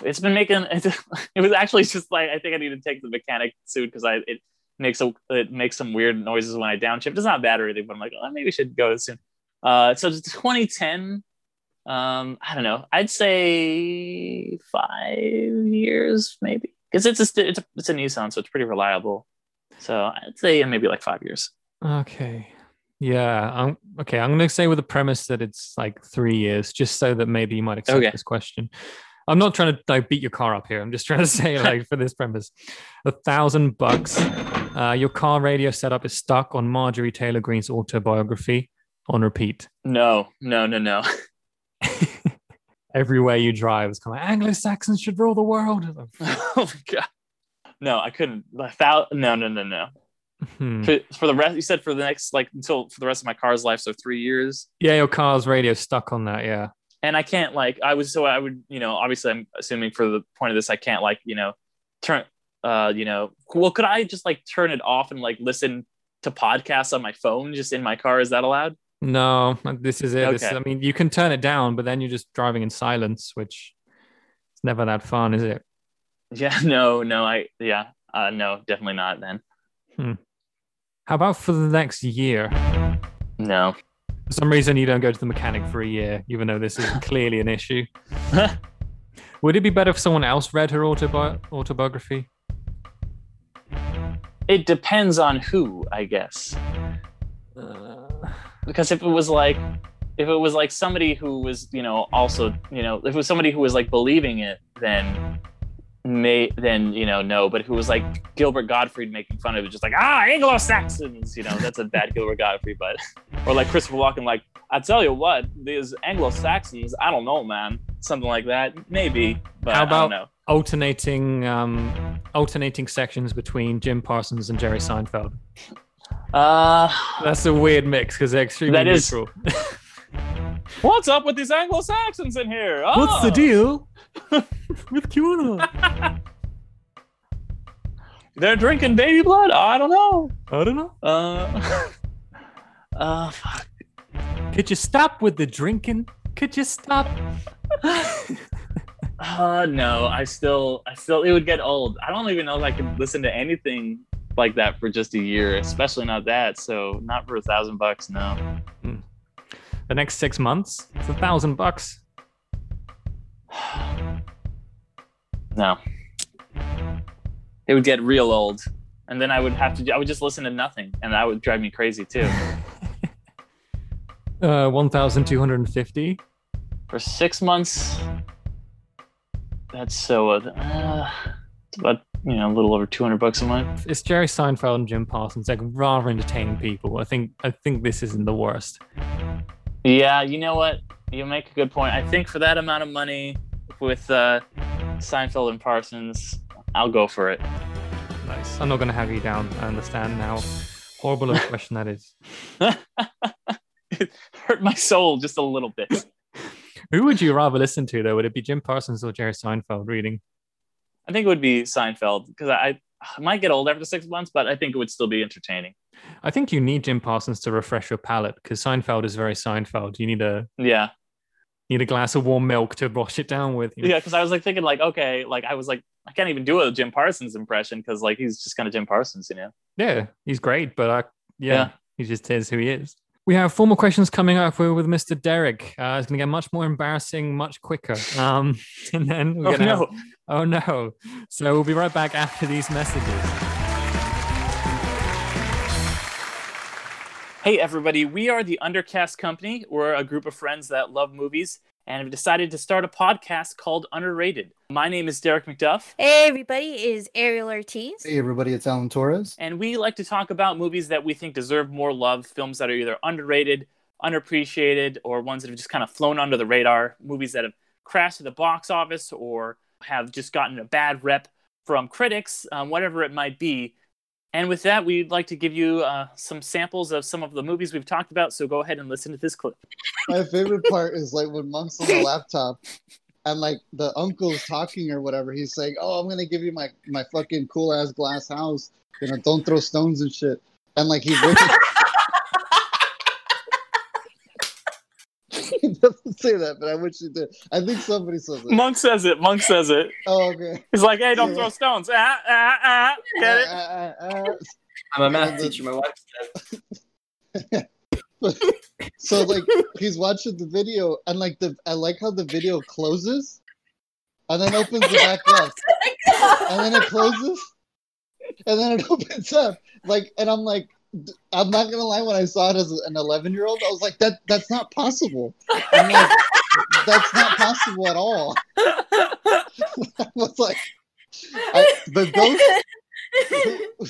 It's been making. It was actually just like I think I need to take the mechanic soon because I it makes a it makes some weird noises when I downshift. It's not bad or anything, but I'm like, oh, maybe we should go soon. Uh, so it's 2010. Um, I don't know. I'd say five years maybe because it's a it's a it's a Nissan, so it's pretty reliable. So I'd say maybe like five years. Okay. Yeah. I'm, okay. I'm going to say with the premise that it's like three years, just so that maybe you might accept Okay. this question. I'm not trying to like beat your car up here. I'm just trying to say like for this premise, a thousand bucks. Uh, your car radio setup is stuck on Marjorie Taylor Greene's autobiography on repeat. No, no, no, no. Everywhere you drive, it's kind of like Anglo Saxons should rule the world. oh my god. No, I couldn't. A thou- no, no, no, no. Hmm. For, for the rest, you said for the next like until for the rest of my car's life, so three years. Yeah, your car's radio stuck on that. Yeah. And I can't like I was so I would you know obviously I'm assuming for the point of this I can't like you know turn uh you know well could I just like turn it off and like listen to podcasts on my phone just in my car is that allowed? No, this is it. This- Okay. I mean, you can turn it down, but then you're just driving in silence, which it's never that fun, is it? Yeah, no, no, I yeah, uh, no, definitely not then. How about for the next year? No, For some reason, you don't go to the mechanic for a year, even though this is clearly an issue. Would it be better if someone else read her autobi- autobiography? it depends on who I guess. Uh, because if it was like if it was like somebody who was you know also you know if it was somebody who was like believing it then may then you know no but who was like gilbert gottfried making fun of it just like ah anglo-saxons you know that's a bad gilbert gottfried but or like christopher walken like i tell you what these anglo-saxons i don't know man something like that maybe but How i don't about- know alternating, um, alternating sections between Jim Parsons and Jerry Seinfeld. Uh That's a weird mix because they're extremely That is- neutral. what's up with these anglo-saxons in here What's the Oh. deal with QAnon? they're drinking baby blood i don't know I don't know. Uh, uh, fuck. Could you stop with the drinking? Could you stop? Uh, no, I still, I still, it would get old. I don't even know if I could listen to anything like that for just a year, especially not that. So, not for a thousand bucks, no. The next six months, it's a thousand bucks. No. It would get real old. And then I would have to, I would just listen to nothing. And that would drive me crazy too. Uh, one thousand two hundred and fifty. for six months, that's so, uh, it's about, you know, a little over 200 bucks a month. It's Jerry Seinfeld and Jim Parsons, like rather entertaining people. I think I think this isn't the worst. Yeah, you know what? You make a good point. I think for that amount of money with uh, Seinfeld and Parsons, I'll go for it. Nice. I'm not gonna have you down. I understand now. Horrible question that is. it hurt my soul just a little bit. Who would you rather listen to though? Would it be Jim Parsons or Jerry Seinfeld reading? I think it would be Seinfeld because I, I might get old after six months, but I think it would still be entertaining. I think you need Jim Parsons to refresh your palate because Seinfeld is very Seinfeld. You need a Yeah, need a glass of warm milk to wash it down with. you know? yeah. Because I was like thinking, like, okay, like I was like, I can't even do a Jim Parsons impression because like he's just kind of Jim Parsons, you know. Yeah, he's great, but I, yeah, Yeah. he just is who he is. We have four more questions coming up with, with Mr. Derick. Uh, it's going to get much more embarrassing, much quicker. Um, and then we're Oh gonna no! have- oh no! So we'll be right back after these messages. Hey everybody, we are the Undercast Company. We're a group of friends that love movies and I've decided to start a podcast called Underrated. My name is Derick McDuff, Hey everybody, is Ariel Ortiz. Hey everybody, it's Alan Torres. and we like to talk about movies that we think deserve more love, films that are either underrated, unappreciated, or ones that have just kind of flown under the radar, movies that have crashed at the box office or have just gotten a bad rep from critics, um, whatever it might be. And with that, we'd like to give you uh, some samples of some of the movies we've talked about. So go ahead and listen to this clip. My favorite part is like when Monk's on the laptop and like the uncle's talking or whatever. He's saying, "Oh, I'm gonna give you my my fucking cool ass glass house. You know, don't throw stones and shit." And like he's looking. he doesn't say that, but I wish he did. I think somebody says it. Monk says it. Monk says it. Oh, okay. He's like, hey, don't throw stones. Ah, ah, ah. Get it? Uh, uh, uh, I'm a math teacher. My wife said. so like he's watching the video and like the I like how the video closes and then opens the back up and then it closes and then it opens up like and I'm like d- I'm not gonna lie when I saw it as an 11 year old I was like that that's not possible. Like that's not possible at all. I was like I, the ghosts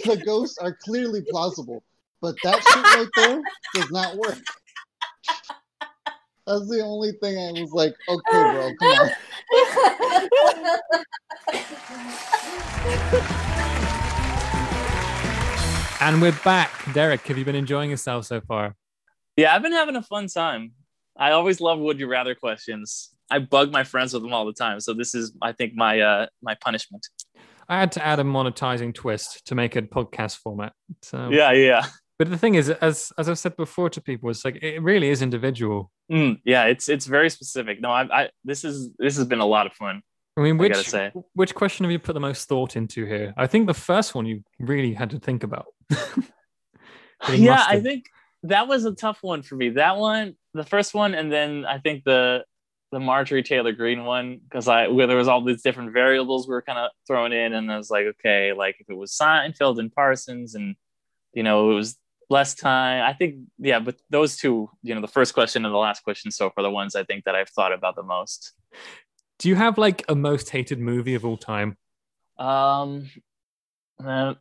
the ghosts are clearly plausible but that shit right there does not work. That's the only thing I was like okay bro come on And we're back. Derick, have you been enjoying yourself so far? Yeah, I've been having a fun time. I always love would you rather questions. I bug my friends with them all the time. So this is, I think, my uh my punishment. I had to add a monetizing twist to make a podcast format. So Yeah, yeah, But the thing is, as as I've said before to people, it's like it really is individual. Mm, yeah. It's it's very specific. No, I, I this is this has been a lot of fun. I mean, I which say. which question have you put the most thought into here? I think the first one you really had to think about. Yeah, I think that was a tough one for me. That one, the first one, and then I think the the Marjorie Taylor Greene one because I where there was all these different variables we were kind of thrown in, and I was like, okay, like if it was Seinfeld and Parsons, and you know it was less time. I think yeah, but those two, you know, the first question and the last question so far, the ones I think that I've thought about the most. Do you have like a most hated movie of all time? Um, uh,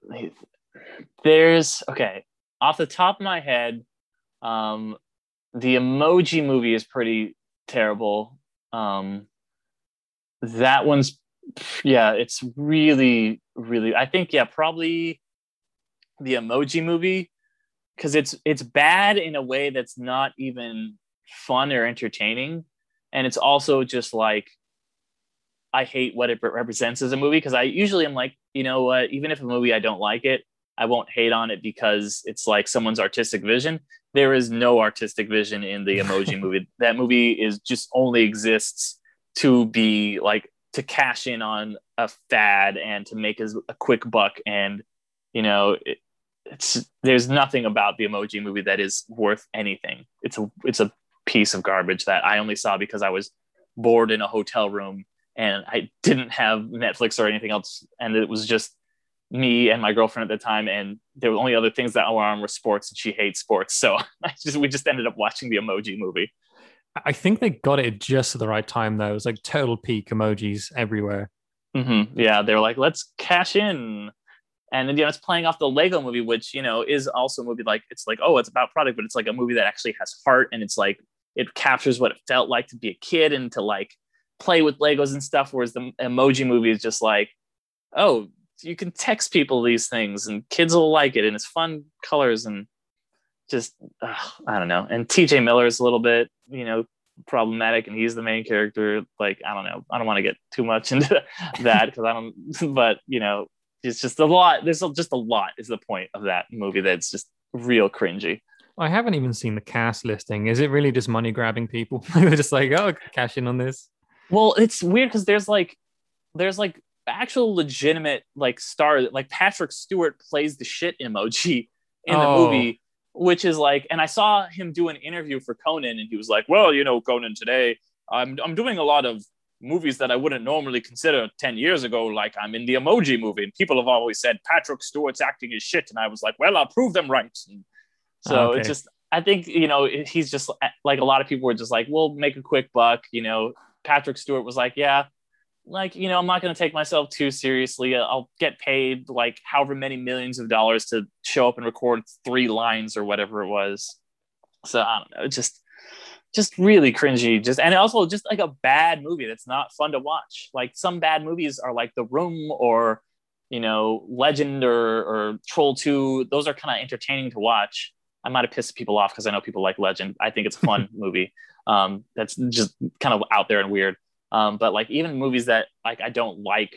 there's okay. Off the top of my head, um, the Emoji Movie is pretty terrible. Um, that one's yeah, it's really really. I think yeah, probably the Emoji Movie because it's it's bad in a way that's not even fun or entertaining, and it's also just like I hate what it represents as a movie because I usually am like, you know what, even if a movie I don't like it, I won't hate on it because it's like someone's artistic vision. There is no artistic vision in the emoji movie. That movie is just only exists to be like to cash in on a fad and to make a quick buck. And you know, it, it's there's nothing about the emoji movie that is worth anything. It's a it's a piece of garbage that I only saw because I was bored in a hotel room and I didn't have Netflix or anything else, and it was just me and my girlfriend at the time, and there were only other things that were on were sports, and she hates sports, so I just we just ended up watching the Emoji Movie. I think they got it just at the right time though. It was like total peak emojis everywhere. hmm Yeah, they were like, let's cash in. And then, you know, it's playing off the Lego movie, which, you know, is also a movie like, it's like, oh, it's about product, but it's like a movie that actually has heart and it's like, it captures what it felt like to be a kid and to like play with Legos and stuff. Whereas the emoji movie is just like, oh, you can text people these things and kids will like it and it's fun colors and just, ugh, I don't know. And TJ Miller is a little bit, you know, problematic and he's the main character. Like, I don't know. I don't want to get too much into that because I don't, but, you know, it's just a lot. There's just a lot is the point of that movie that's just real cringy. I haven't even seen the cast listing. Is it really just money grabbing people? They're just like, oh, cash in on this. Well, it's weird because there's like there's like actual legitimate like star like Patrick Stewart plays the shit emoji in the Oh. movie. which is like, and I saw him do an interview for Conan, and he was like, "Well, you know, Conan, today I'm I'm doing a lot of movies that I wouldn't normally consider 10 years ago. Like I'm in the emoji movie, and people have always said Patrick Stewart's acting is shit. And I was like, well, I'll prove them right. And so ah, Okay. it's just, I think, you know, he's just like a lot of people were just like, we'll make a quick buck. You know, Patrick Stewart was like, yeah, like, you know, I'm not going to take myself too seriously. I'll get paid like however many millions of dollars to show up and record three lines or whatever it was. So I don't know, just just really cringy just and also just like a bad movie that's not fun to watch. Like some bad movies are like the room or you know legend or or troll 2 those are kind of entertaining to watch. I might have pissed people off because i know people like legend. I think it's a fun movie. Um that's just kind of out there and weird um but like even movies that like i don't like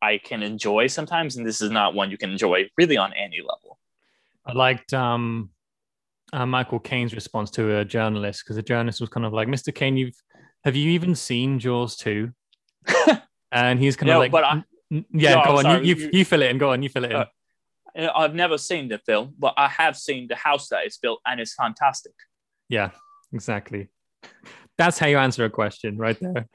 i can enjoy sometimes and this is not one you can enjoy really on any level I liked um, uh, Michael Caine's response to a journalist because the journalist was kind of like, "Mr. Caine, you've have you even seen Jaws 2? And he's kind No, of like, but I- "Mm, "Yeah, No, go I'm on, you, you you- you fill it in. Go on, you fill it in." Uh, i've never seen the film but i have seen the house that is built and it's fantastic yeah, exactly. That's how you answer a question, right there.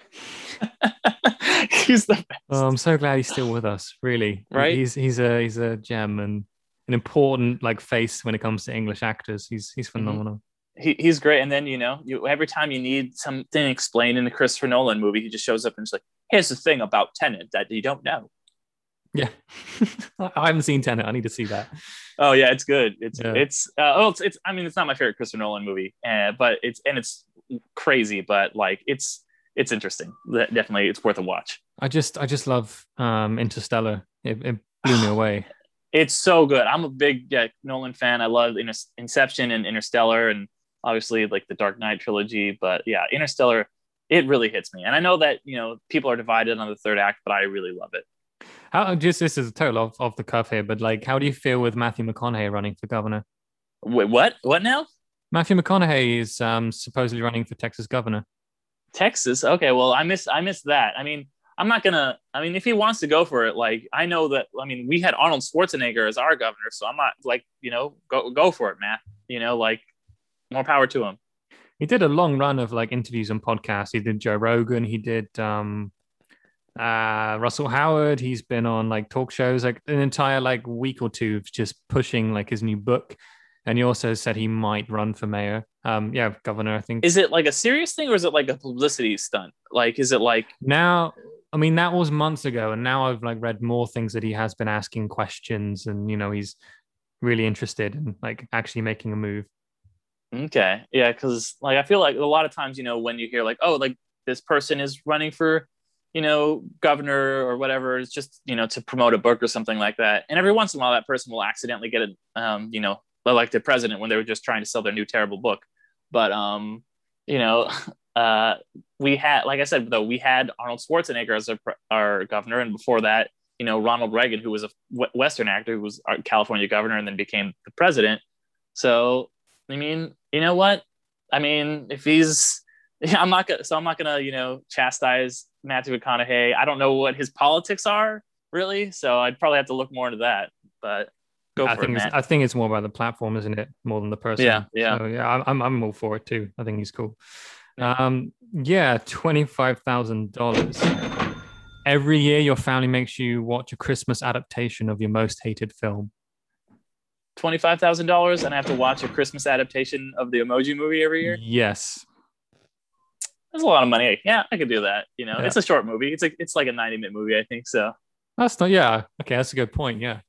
he's the best. Oh, I'm so glad he's still with us. Really, Right? He's he's a he's a gem and an important like face when it comes to English actors. He's he's Mm-hmm. phenomenal. he, he's great. And then you know, you every time you need something explained in the Christopher Nolan movie, he just shows up and is like, "Here's the thing about Tenet that you don't know." Yeah, I haven't seen Tenet. I need to see that. Oh yeah, it's good. It's Yeah. it's uh, oh it's, it's I mean it's not my favorite Christopher Nolan movie, uh, but it's and it's crazy, but like it's it's interesting. Definitely, it's worth a watch. I just I just love um Interstellar. It, it blew me away. It's so good. I'm a big yeah, Nolan fan. I love Inter- Inception and Interstellar, and obviously like the Dark Knight trilogy. But yeah, Interstellar, it really hits me. And I know that you know people are divided on the third act, but I really love it. How just this is a total off, off the cuff here, but like, how do you feel with Matthew McConaughey running for governor? Wait, what? What now? Matthew McConaughey is um supposedly running for Texas governor. Texas. Okay, well, I miss I miss that. I mean, I'm not gonna. I mean, if he wants to go for it, like I know that. I mean, we had Arnold Schwarzenegger as our governor, so I'm not like you know go go for it, Matt. You know, like more power to him. He did a long run of like interviews and podcasts. He did Joe Rogan. He did um uh Russell Howard. He's been on like talk shows like an entire like week or two of just pushing like his new book. And he also said he might run for mayor. Um yeah, governor, I think. Is it like a serious thing or is it like a publicity stunt? Like, is it like now I mean that was months ago and now I've like read more things that he has been asking questions and you know he's really interested in like actually making a move. okay, yeah? Because like I feel like a lot of times, you know, when you hear like, oh, like this person is running for, you know, governor or whatever, it's just you know to promote a book or something like that. And every once in a while, that person will accidentally get a, um, you know, elected president when they were just trying to sell their new terrible book. But um, you know, uh, we had, like I said, though we had Arnold Schwarzenegger as our, our governor, and before that, you know, Ronald Reagan, who was a Western actor, who was our California governor, and then became the president. So, I mean, you know what? I mean, if he's, I'm not gonna, so I'm not gonna, you know, chastise Matthew McConaughey. I don't know what his politics are really, so I'd probably have to look more into that. But go I think it. I think it's more about the platform, isn't it? More than the person. Yeah, yeah. So, yeah, I'm, I'm all for it too. I think he's cool. Um, yeah, twenty five thousand dollars. Every year, your family makes you watch a Christmas adaptation of your most hated film. Twenty-five thousand dollars, and I have to watch a Christmas adaptation of the Emoji Movie every year. Yes. That's a lot of money. Yeah, I could do that. You know, Yeah. it's a short movie. It's like it's like a ninety-minute movie, I think. So That's not, yeah. Okay, that's a good point. Yeah.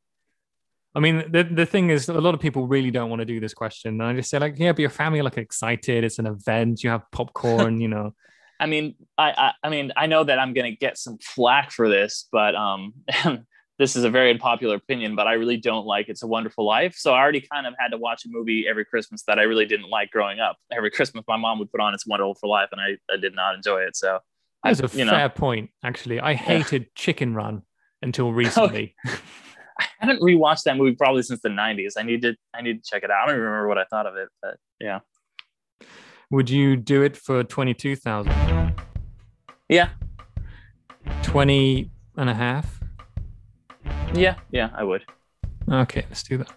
I mean, the, the thing is, a lot of people really don't want to do this question. And I just say, like, yeah, but your family are like excited. It's an event. You have popcorn, you know. I mean, I, I, I mean, I know that I'm going to get some flack for this, but um, this is a very unpopular opinion. But I really don't like "It's a Wonderful Life," so I already kind of had to watch a movie every Christmas that I really didn't like growing up. Every Christmas, my mom would put on "It's a Wonderful Life," and I, I did not enjoy it. So I, That's a you fair know, point, actually. I hated Chicken Run until recently. I haven't rewatched that movie probably since the '90s. I need to, I need to check it out. I don't even remember what I thought of it, but yeah, Would you do it for 22,000? yeah, 20 and a half? yeah, yeah. I would. Okay, let's do that.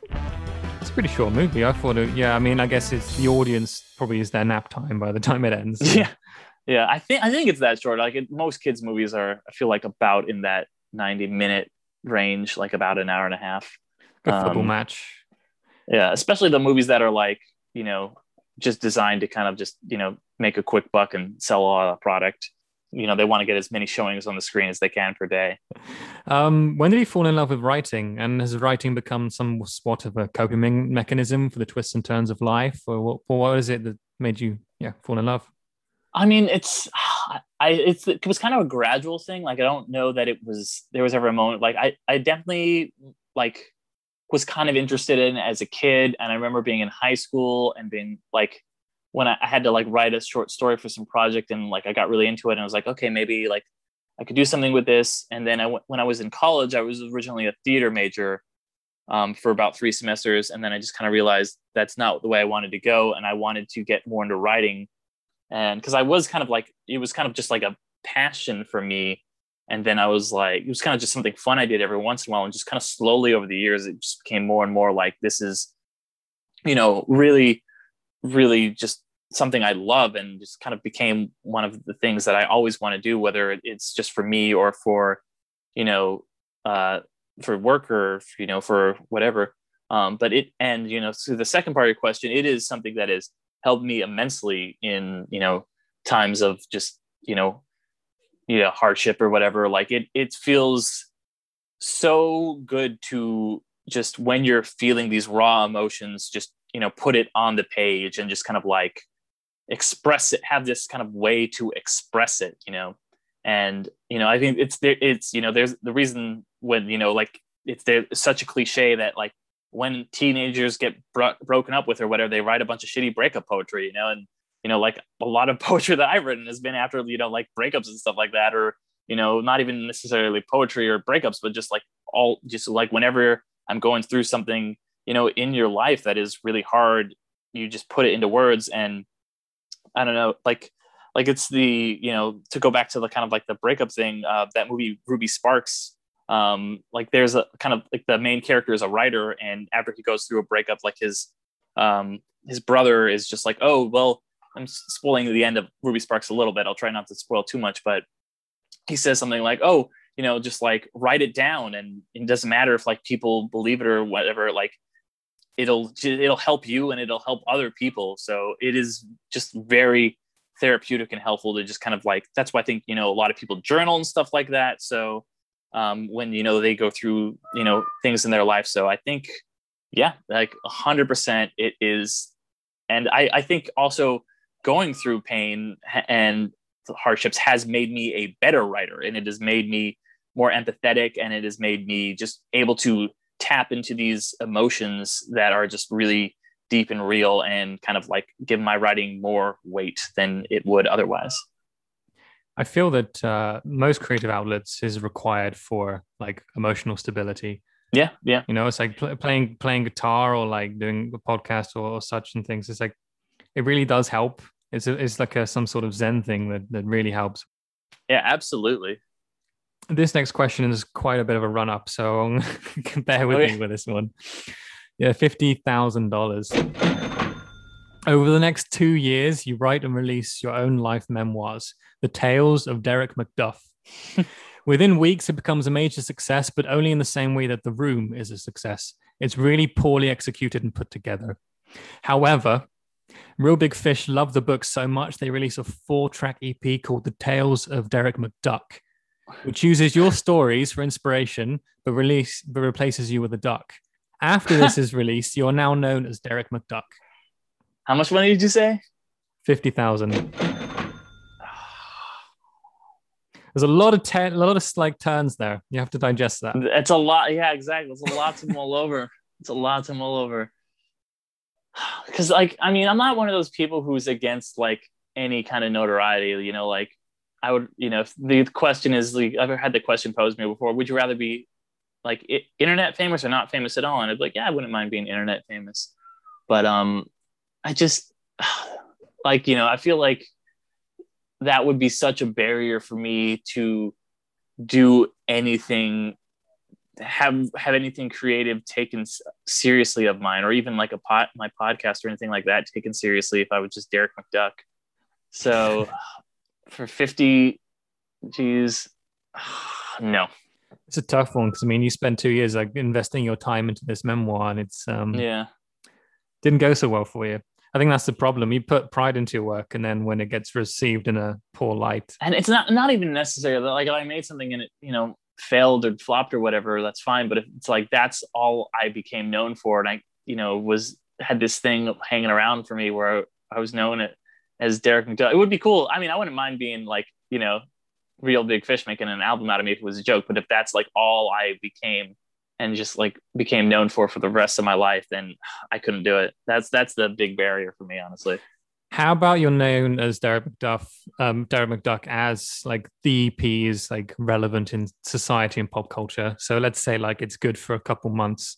It's a pretty short movie. I thought, it, yeah. I mean, I guess it's the audience probably is their nap time by the time it ends. Yeah, yeah. I think I think it's that short. Like it, most kids' movies are, I feel like about in that ninety minute range, like about an hour and a half. A football Um, match. Yeah, especially the movies that are like you know just designed to kind of just you know make a quick buck and sell a lot of product. You know, they want to get as many showings on the screen as they can per day. Um, when did he fall in love with writing? And has writing become some sort of a coping mechanism for the twists and turns of life, or what? Or what is it that made you, yeah, fall in love? I mean, it's I it's it was kind of a gradual thing. Like I don't know that it was there was ever a moment like I I definitely like was kind of interested in as a kid, and I remember being in high school and being like when I, I had to like write a short story for some project and like I got really into it and I was like okay maybe like I could do something with this. And then I when I was in college, I was originally a theater major um, for about three semesters, and then I just kind of realized that's not the way I wanted to go, and I wanted to get more into writing and because I was kind of like it was kind of just like a passion for me. And then I was like, it was kind of just something fun I did every once in a while, and just kind of slowly over the years, it just became more and more like this is, you know, really, really just something I love, and just kind of became one of the things that I always want to do, whether it's just for me or for, you know, uh, for work or you know for whatever. Um, but it and you know, so the second part of your question, it is something that is helped me immensely in you know times of just you know you know hardship or whatever. Like it it feels so good to just when you're feeling these raw emotions just you know put it on the page and just kind of like express it have this kind of way to express it you know? And you know i think it's there it's you know there's the reason when you know like it's there such a cliche that like when teenagers get bro- broken up with or whatever, they write a bunch of shitty breakup poetry, you know, and you know, like a lot of poetry that I've written has been after you know, like breakups and stuff like that, or you know, not even necessarily poetry or breakups, but just like all, just like whenever I'm going through something, you know, in your life that is really hard, you just put it into words, and I don't know, like, like it's the you know, to go back to the kind of like the breakup thing, uh, that movie Ruby Sparks um like there's a kind of like the main character is a writer and after he goes through a breakup like his um his brother is just like oh well i'm spoiling the end of ruby sparks a little bit. I'll try not to spoil too much but he says something like oh you know just like write it down and it doesn't matter if like people believe it or whatever like it'll it'll help you and it'll help other people. So it is just very therapeutic and helpful to just kind of like that's why i think you know a lot of people journal and stuff like that. So um, when you know they go through you know things in their life. So I think, yeah, like hundred percent, it is, and I I think also going through pain and hardships has made me a better writer, and it has made me more empathetic, and it has made me just able to tap into these emotions that are just really deep and real and kind of like give my writing more weight than it would otherwise. I feel that uh, most creative outlets is required for like emotional stability. Yeah, yeah. You know, it's like pl- playing playing guitar or like doing a podcast or, or, such and things. It's like it really does help. It's a, it's like a, some sort of Zen thing that that really helps. Yeah, absolutely. This next question is quite a bit of a run up, so bear with okay. me with this one. Yeah, fifty thousand dollars. Over the next two years, you write and release your own life memoirs, The Tales of Derick McDuff. Within weeks, it becomes a major success, but only in the same way that The Room is a success. It's really poorly executed and put together. However, Reel Big Fish love the book so much they release a four track EP called The Tales of Derick McDuck, which uses your stories for inspiration, but, release, but replaces you with a duck. After this is released, you're now known as Derick McDuck. How much money did you say? Fifty thousand. There's a lot of te- a lot of like turns there. You have to digest that. It's a lot. Yeah, exactly. It's a lot to mull over. It's a lot to mull over. Because, like, I mean, I'm not one of those people who's against like any kind of notoriety. You know, like I would, you know, if the question is like I've ever had the question posed to me before. Would you rather be like internet famous or not famous at all? And I'd be like, yeah, I wouldn't mind being internet famous. But um, I just like you know I feel like that would be such a barrier for me to do anything have have anything creative taken seriously of mine, or even like a pot my podcast or anything like that taken seriously. If I was just Derick McDuck, so for fifty, geez, no, It's a tough one because I mean, you spend two years like investing your time into this memoir, and it's um yeah, didn't go so well for you. I think that's the problem. You put pride into your work, and then when it gets received in a poor light, and it's not not even necessary. Like I made something and it, you know, failed or flopped or whatever, that's fine. But it's like that's all I became known for, and I, you know, was had this thing hanging around for me where I was known as Derick McDuck. It would be cool. I mean, I wouldn't mind being like, you know, Reel Big Fish making an album out of me if it was a joke. But if that's like all I became and just like became known for for the rest of my life, then I couldn't do it. That's that's the big barrier for me, honestly. how about you're known as Derick McDuff, um, Derick McDuck as like the EP is like relevant in society and pop culture. So let's say like it's good for a couple months,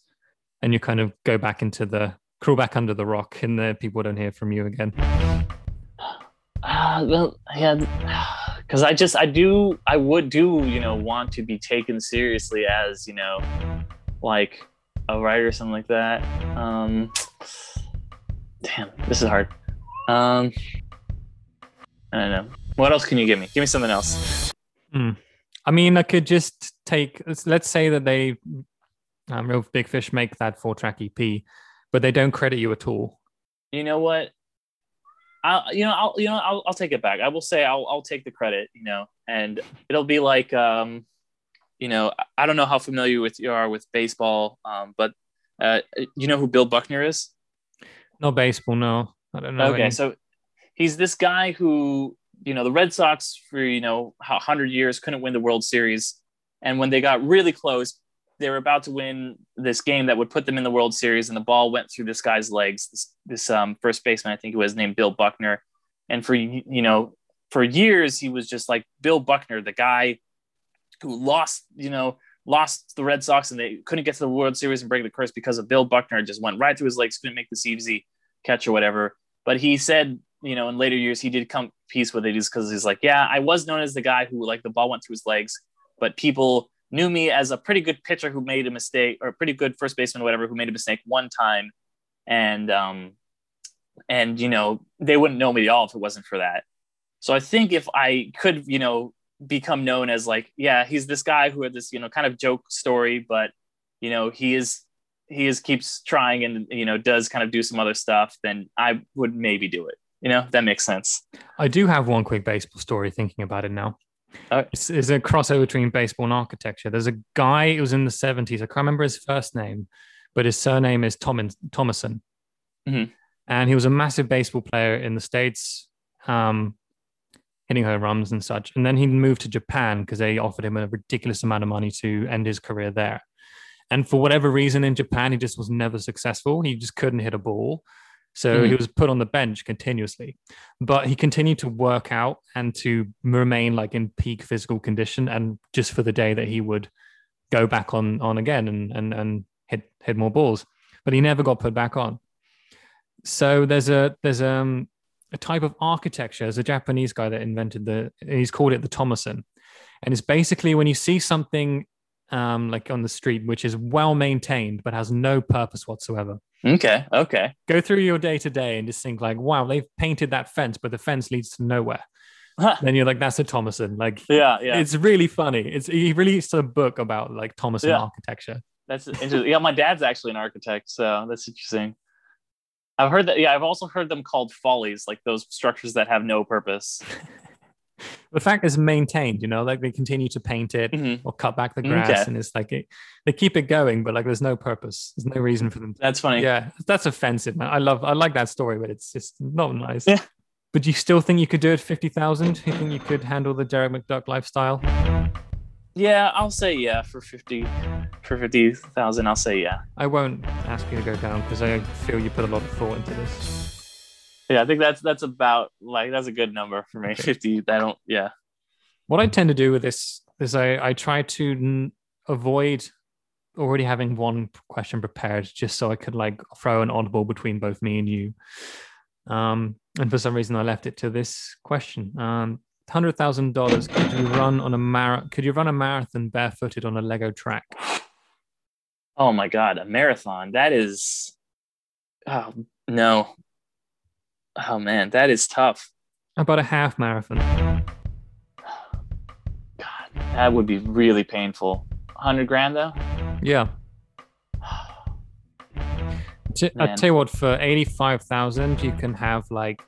and you kind of go back into the crawl back under the rock, and the people don't hear from you again. Uh, well, yeah, because I just I do I would do you know want to be taken seriously as you know like a writer or something like that. Um, damn, this is hard. Um, I don't know. What else can you give me? Give me something else. I mean, I could just take. let's- Let's say that they, um, Reel Big Fish make that four track EP, but they don't credit you at all. You know what? I'll you know I'll you know I'll, I'll take it back. I will say I'll I'll take the credit. You know, and it'll be like um, you know I- I don't know how familiar with you are with baseball, um, but uh, you know who Bill Buckner is? No baseball, no. I don't know. okay, any- so he's this guy who you know the Red Sox for you know a hundred years couldn't win the World Series, and when they got really close, they were about to win this game that would put them in the World Series, and the ball went through this guy's legs. This, this um, first baseman, I think it was named Bill Buckner, and for you know for years he was just like Bill Buckner, the guy who lost you know lost the Red Sox and they couldn't get to the World Series and break the curse because of Bill Buckner. Just went right through his legs, couldn't make this easy catch or whatever. But he said, you know, in later years he did come peace with it because he's like, yeah, I was known as the guy who like the ball went through his legs, but people knew me as a pretty good pitcher who made a mistake or a pretty good first baseman or whatever who made a mistake one time. And um and you know, they wouldn't know me at all if it wasn't for that. So I think if I could, you know, become known as like, yeah, he's this guy who had this, you know, kind of joke story, but you know, he is he is keeps trying and you know does kind of do some other stuff, then I would maybe do it. You know, that makes sense. I do have one quick baseball story thinking about it now. Okay. It's, it's a crossover between baseball and architecture. There's a guy who was in the 70s. I can't remember his first name, but his surname is Thomas, Thomasson. Mhm. And he was a massive baseball player in the States, um, hitting home runs and such. And then he moved to Japan because they offered him a ridiculous amount of money to end his career there. And for whatever reason in Japan, he just was never successful. He just couldn't hit a ball. So he was put on the bench continuously but he continued to work out and to remain like in peak physical condition and just for the day that he would go back on on again and and and hit hit more balls but he never got put back on. So there's a there's um a type of architecture. There's a japanese guy that invented the he's called it the thomasson. And it's basically when you see something um like on the street which is well maintained but has no purpose whatsoever Okay. Okay. go through your day to day and just think like, wow, they've painted that fence, but the fence leads to nowhere. Then you're like, that's a Thomasson. Like, yeah. Yeah. it's really funny. It's he released a book about like Thomasson Yeah. architecture. That's interesting. Yeah, my dad's actually an architect, so that's interesting. I've heard that. Yeah, I've also heard them called follies, like those structures that have no purpose. The fact is maintained, you know, like they continue to paint it Mhm. or cut back the grass, Okay. and it's like it, they keep it going, but like there's no purpose. There's no reason for them. To, That's funny. yeah, that's offensive, man. I love, I like that story, but it's just not nice. Yeah. But do you still think you could do it fifty thousand? You think you could handle the Derick McDuck lifestyle? Yeah, I'll say yeah for fifty, for fifty thousand. I'll say yeah. I won't ask you to go down because I feel you put a lot of thought into this. Yeah, I think that's that's about like that's a good number for me. Fifty. I don't. Yeah. What I tend to do with this is I, I try to n- avoid already having one question prepared just so I could like throw an oddball between both me and you. Um, and for some reason, I left it to this question. Um, hundred thousand dollars. Could you run on a mar- Could you run a marathon barefooted on a Lego track? Oh my god, a marathon. That is oh no. Oh man, that is tough. About a half marathon. God, that would be really painful. 100 grand though? Yeah. T- I tell you what, for eighty-five thousand, you can have like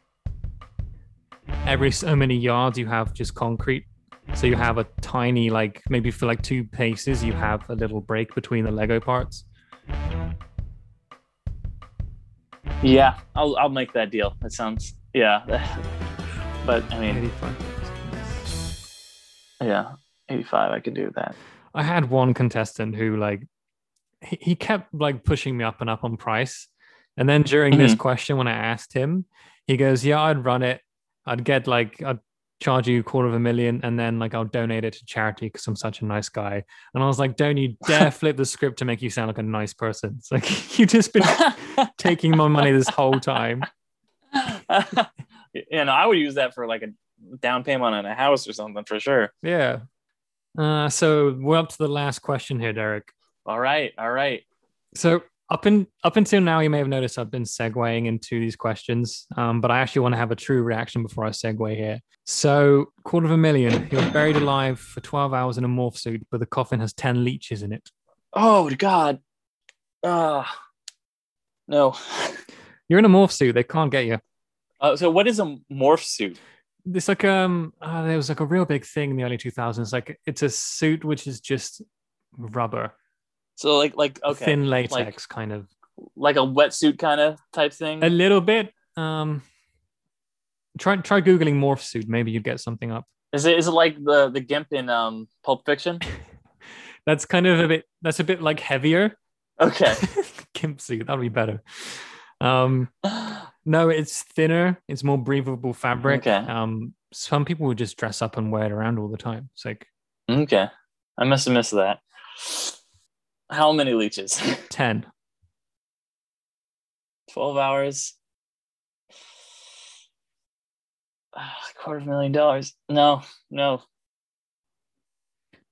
every so many yards you have just concrete. So you have a tiny, like maybe for like two paces, you have a little break between the Lego parts. Yeah, I'll I'll make that deal. That sounds yeah. but I mean, Eighty-five. yeah, 85 I could do that. I had one contestant who like he, he kept like pushing me up and up on price. And then during this Mhm. question, when I asked him, he goes, Yeah, I'd run it. I'd get like I'd charge you a quarter of a million and then like I'll donate it to charity because I'm such a nice guy. And I was like, Don't you dare flip the script to make you sound like a nice person. It's like you've just been taking my money this whole time. you know, I would use that for like a down payment on a house or something for sure. Yeah. Uh, so we're up to the last question here, Derick. All right, all right. So up in up until now, you may have noticed I've been segueing into these questions, um, but I actually want to have a true reaction before I segue here. So, quarter of a million, you're buried alive for 12 hours in a morph suit, but the coffin has 10 leeches in it. Oh God. Uh no. You're in a morph suit; they can't get you. Uh, so what is a morph suit? It's like um, uh, there was like a real big thing in the early 2000s. Like it's a suit which is just rubber, So like like okay, thin latex, kind of. like a wetsuit kind of type thing. A little bit. Um, try try googling morph suit. Maybe you'd get something up. Is it is it like the the gimp in um Pulp Fiction? That's kind of a bit. That's a bit like heavier. Okay. Gimp suit. That'll be better. Um, no, it's thinner. It's more breathable fabric. Okay. Um, some people would just dress up and wear it around all the time. It's like okay. I must have missed that. How many leeches? ten. 12 hours. Ah, quarter of a million dollars. No, no.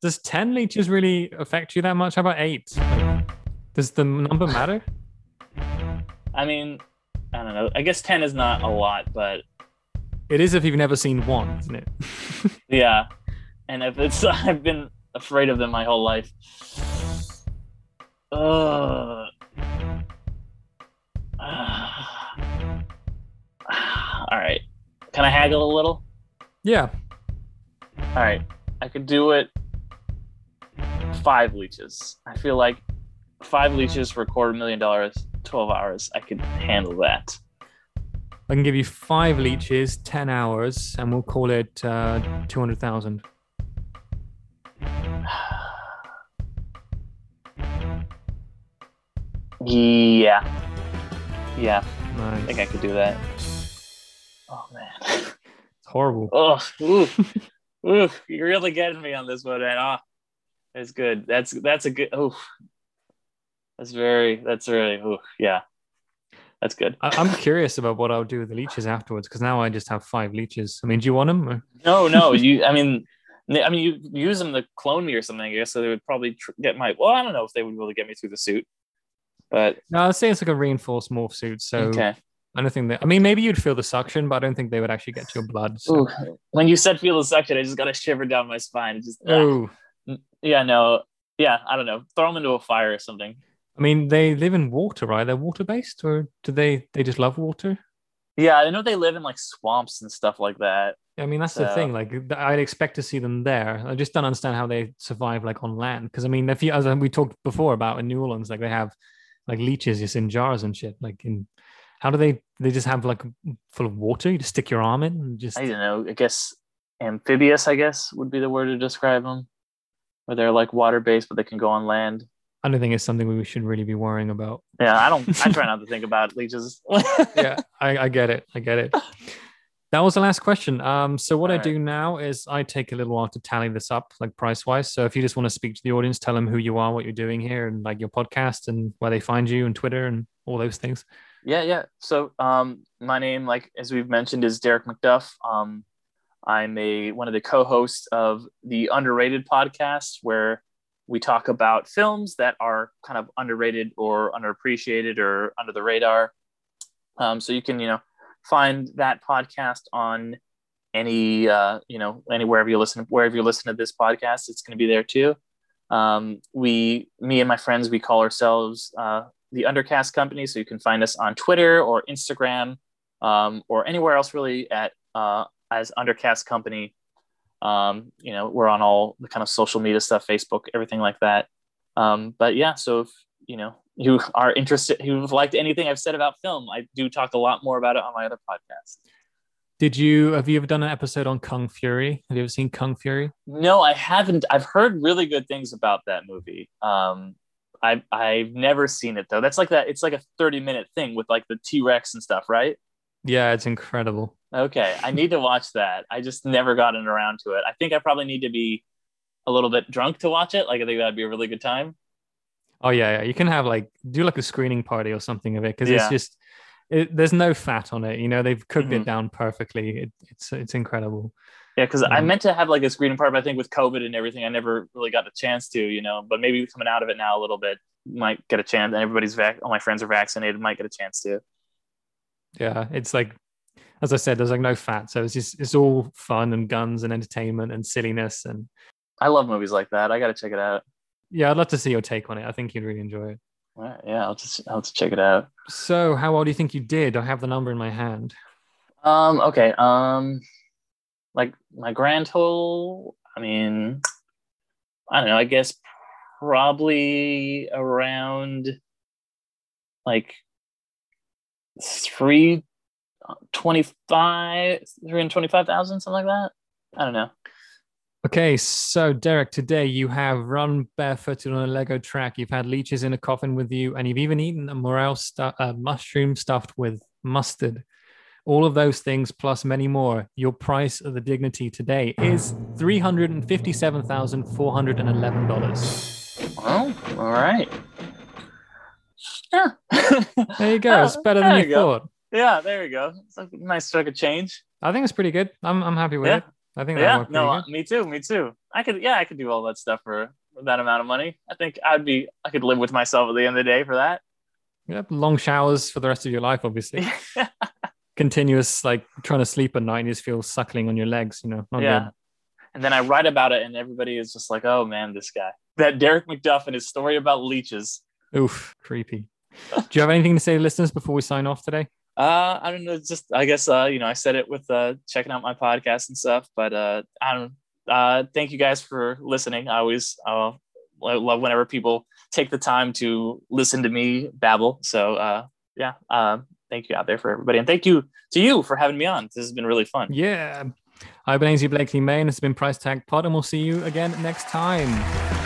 Does ten leeches really affect you that much? How about eight? Does the number matter? I mean, I don't know. I guess 10 is not a lot, but It is if you've never seen one, isn't it? yeah. And if it's, I've been afraid of them my whole life. Uh, uh, all right. Can I haggle a little? Yeah. All right. I could do it. Five leeches. I feel like five leeches for a quarter million dollars, 12 hours. I could handle that. I can give you five leeches, 10 hours, and we'll call it uh, 200,000. Yeah. Yeah. Nice. I think I could do that. Oh man. It's horrible. oh, oof. oof. You're really getting me on this one, man. Oh, that's good. That's that's a good oh. That's very that's really Oof, yeah. That's good. I, am curious about what I'll do with the leeches afterwards because now I just have five leeches. I mean, do you want them? Or? No, no. You, I mean, I mean, you use them to clone me or something, I guess. So they would probably tr- get my. Well, I don't know if they would really get me through the suit but No, I'd say it's like a reinforced morph suit. So okay. I don't think that. I mean, maybe you'd feel the suction, but I don't think they would actually get to your blood. So. Ooh, when you said feel the suction, I just got a shiver down my spine. It just. ah. Oh, Yeah, no. Yeah, I don't know. Throw them into a fire or something. I mean, they live in water, right? They're water based, or do they? They just love water. Yeah, I know they live in like swamps and stuff like that. I mean, that's the thing. Like, I'd expect to see them there. I just don't understand how they survive like on land. Because I mean, if you, as we talked before about in New Orleans, like they have like leeches just in jars and shit. Like, in how do they? They just have like full of water. You just stick your arm in and just. I don't know. I guess amphibious. I guess would be the word to describe them, where they're like water based, but they can go on land. I don't think it's something we should really be worrying about. Yeah, I don't. I try not to think about leeches. yeah, I, I get it. I get it. That was the last question. Um, so what I Alright. do now is I take a little while to tally this up, like price wise. So if you just want to speak to the audience, tell them who you are, what you're doing here, and like your podcast and where they find you and Twitter and all those things. Yeah, yeah. So, um, my name, like as we've mentioned, is Derick McDuff. Um, I'm a one of the co-hosts of the Underrated podcast, where we talk about films that are kind of underrated or underappreciated or under the radar. Um, so you can, you know, find that podcast on any, uh, you know, anywhere you listen, wherever you listen to this podcast, it's going to be there too. Um, we, me and my friends, we call ourselves uh, the Undercast Company. So you can find us on Twitter or Instagram um, or anywhere else really at uh, as Undercast Company. Um, you know, we're on all the kind of social media stuff, Facebook, everything like that. Um, but yeah, so if you know you are interested, you've liked anything I've said about film, I do talk a lot more about it on my other podcast. Did you have you ever done an episode on Kung Fury? Have you ever seen Kung Fury? No, I haven't. I've heard really good things about that movie. Um, I've I've never seen it though. That's like that. It's like a thirty minute thing with like the T Rex and stuff, right? Yeah, it's incredible. Okay, I need to watch that. I just never gotten around to it. I think I probably need to be a little bit drunk to watch it. Like I think that'd be a really good time. Oh yeah, yeah. You can have like do like a screening party or something of it because Yeah. it's just it, there's no fat on it. You know, they've cooked Mhm. it down perfectly. It, it's it's incredible. Yeah, because I Mhm. meant to have like a screening party, but I think with COVID and everything, I never really got the chance to, you know. But maybe coming out of it now a little bit, might get a chance. And everybody's vac, all my friends are vaccinated, might get a chance to. Yeah, it's like as I said, there's like no fat, so it's just it's all fun and guns and entertainment and silliness and I love movies like that. I got to check it out. Yeah, I'd love to see your take on it. I think you'd really enjoy it. Right, yeah, I'll just I'll just check it out. So, how well do you think you did? I have the number in my hand. Um, okay. Um, like my grand total. I mean, I don't know. I guess probably around like three twenty-five, three hundred twenty-five thousand, something like that. I don't know. Okay, so Derick, today you have run barefooted on a Lego track. You've had leeches in a coffin with you, and you've even eaten a morel stu- uh, mushroom stuffed with mustard. All of those things plus many more. Your price of the dignity today is three hundred and fifty-seven thousand four hundred and eleven dollars. Well, all right. Yeah. There you go. It's better than There you, you thought. yeah, there you go. It's a nice chunk of change. I think it's pretty good. I'm I'm happy with Yeah. it. I think yeah, no, good. me too, me too. I could, yeah, I could do all that stuff for that amount of money. I think I'd be, I could live with myself at the end of the day for that. Yep, long showers for the rest of your life, obviously. Continuous like trying to sleep at night and you just feel suckling on your legs, you know. Not yeah. good. And then I write about it, and everybody is just like, "Oh man, this guy, that Derick McDuff and his story about leeches." Oof, creepy. Do you have anything to say to listeners before we sign off today? Uh, I don't know. Just I guess uh, you know, I said it with uh checking out my podcast and stuff, but uh, I don't. Uh, thank you guys for listening. I always uh, love whenever people take the time to listen to me babble. So uh, yeah, uh, thank you out there for everybody, and thank you to you for having me on. This has been really fun. Yeah. I've been Ainsley Blakely this has been Price Tag Pod, and we'll see you again next time.